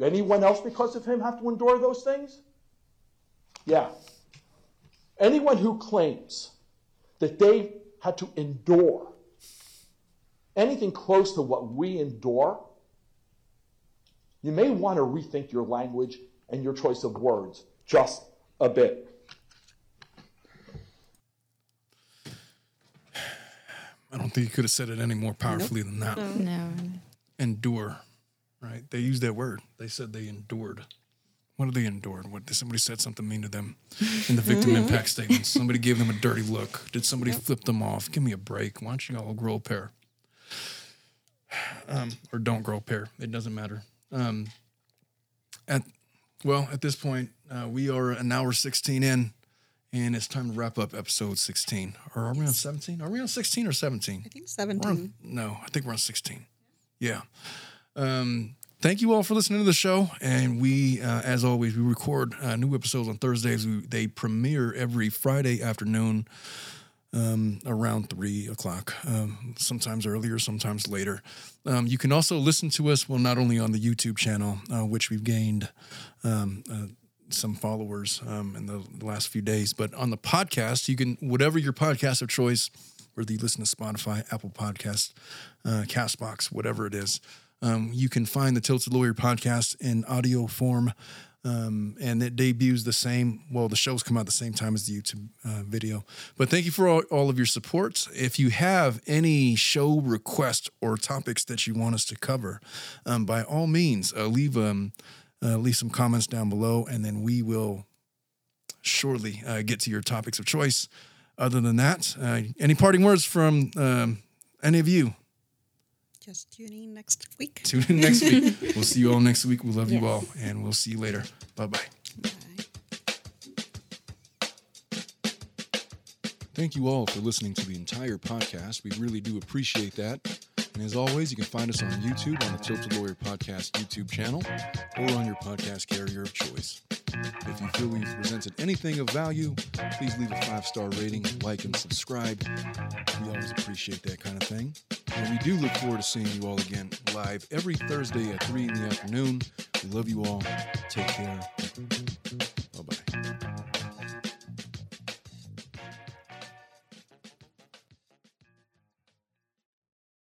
Anyone else, because of him, have to endure those things? Yeah. Anyone who claims that they had to endure anything close to what we endure, you may want to rethink your language and your choice of words just a bit. I don't think you could have said it any more powerfully than that. No. Endure, right? They used that word. They said they endured. What did they endure? What did somebody said something mean to them in the victim impact statement? Somebody gave them a dirty look. Did somebody flip them off? Give me a break. Why don't you all grow a pair? Um, or don't grow a pair. It doesn't matter. Um, at well, at this point, uh, we are an hour sixteen in, and it's time to wrap up episode sixteen. Or are we on seventeen? Are we on sixteen or seventeen? I think 17. on- no, I think we're on 16. Yeah. Um, thank you all for listening to the show. And we, uh, as always, we record uh, new episodes on Thursdays. We, they premiere every Friday afternoon um, around three o'clock, um, sometimes earlier, sometimes later. Um, you can also listen to us, well, not only on the YouTube channel, uh, which we've gained um, uh, some followers um, in the, last few days, but on the podcast, you can, whatever your podcast of choice, whether you listen to Spotify, Apple Podcast, uh, Castbox, whatever it is, um, you can find the Tilted Lawyer podcast in audio form. Um, and it debuts the same. Well, the shows come out the same time as the YouTube uh, video. But thank you for all, all of your support. If you have any show requests or topics that you want us to cover, um, by all means, uh, leave um, uh, leave some comments down below, and then we will surely uh, get to your topics of choice. Other than that, uh, any parting words from um, any of you? Just tune in next week. Tune in next week. we'll see you all next week. We love you all, and we'll see you later. Bye bye. Thank you all for listening to the entire podcast. We really do appreciate that. And as always, you can find us on YouTube on the Tilted Lawyer Podcast YouTube channel or on your podcast carrier of choice. If you feel we've presented anything of value, please leave a five star rating, like, and subscribe. We always appreciate that kind of thing. And we do look forward to seeing you all again live every Thursday at 3 in the afternoon. We love you all. Take care.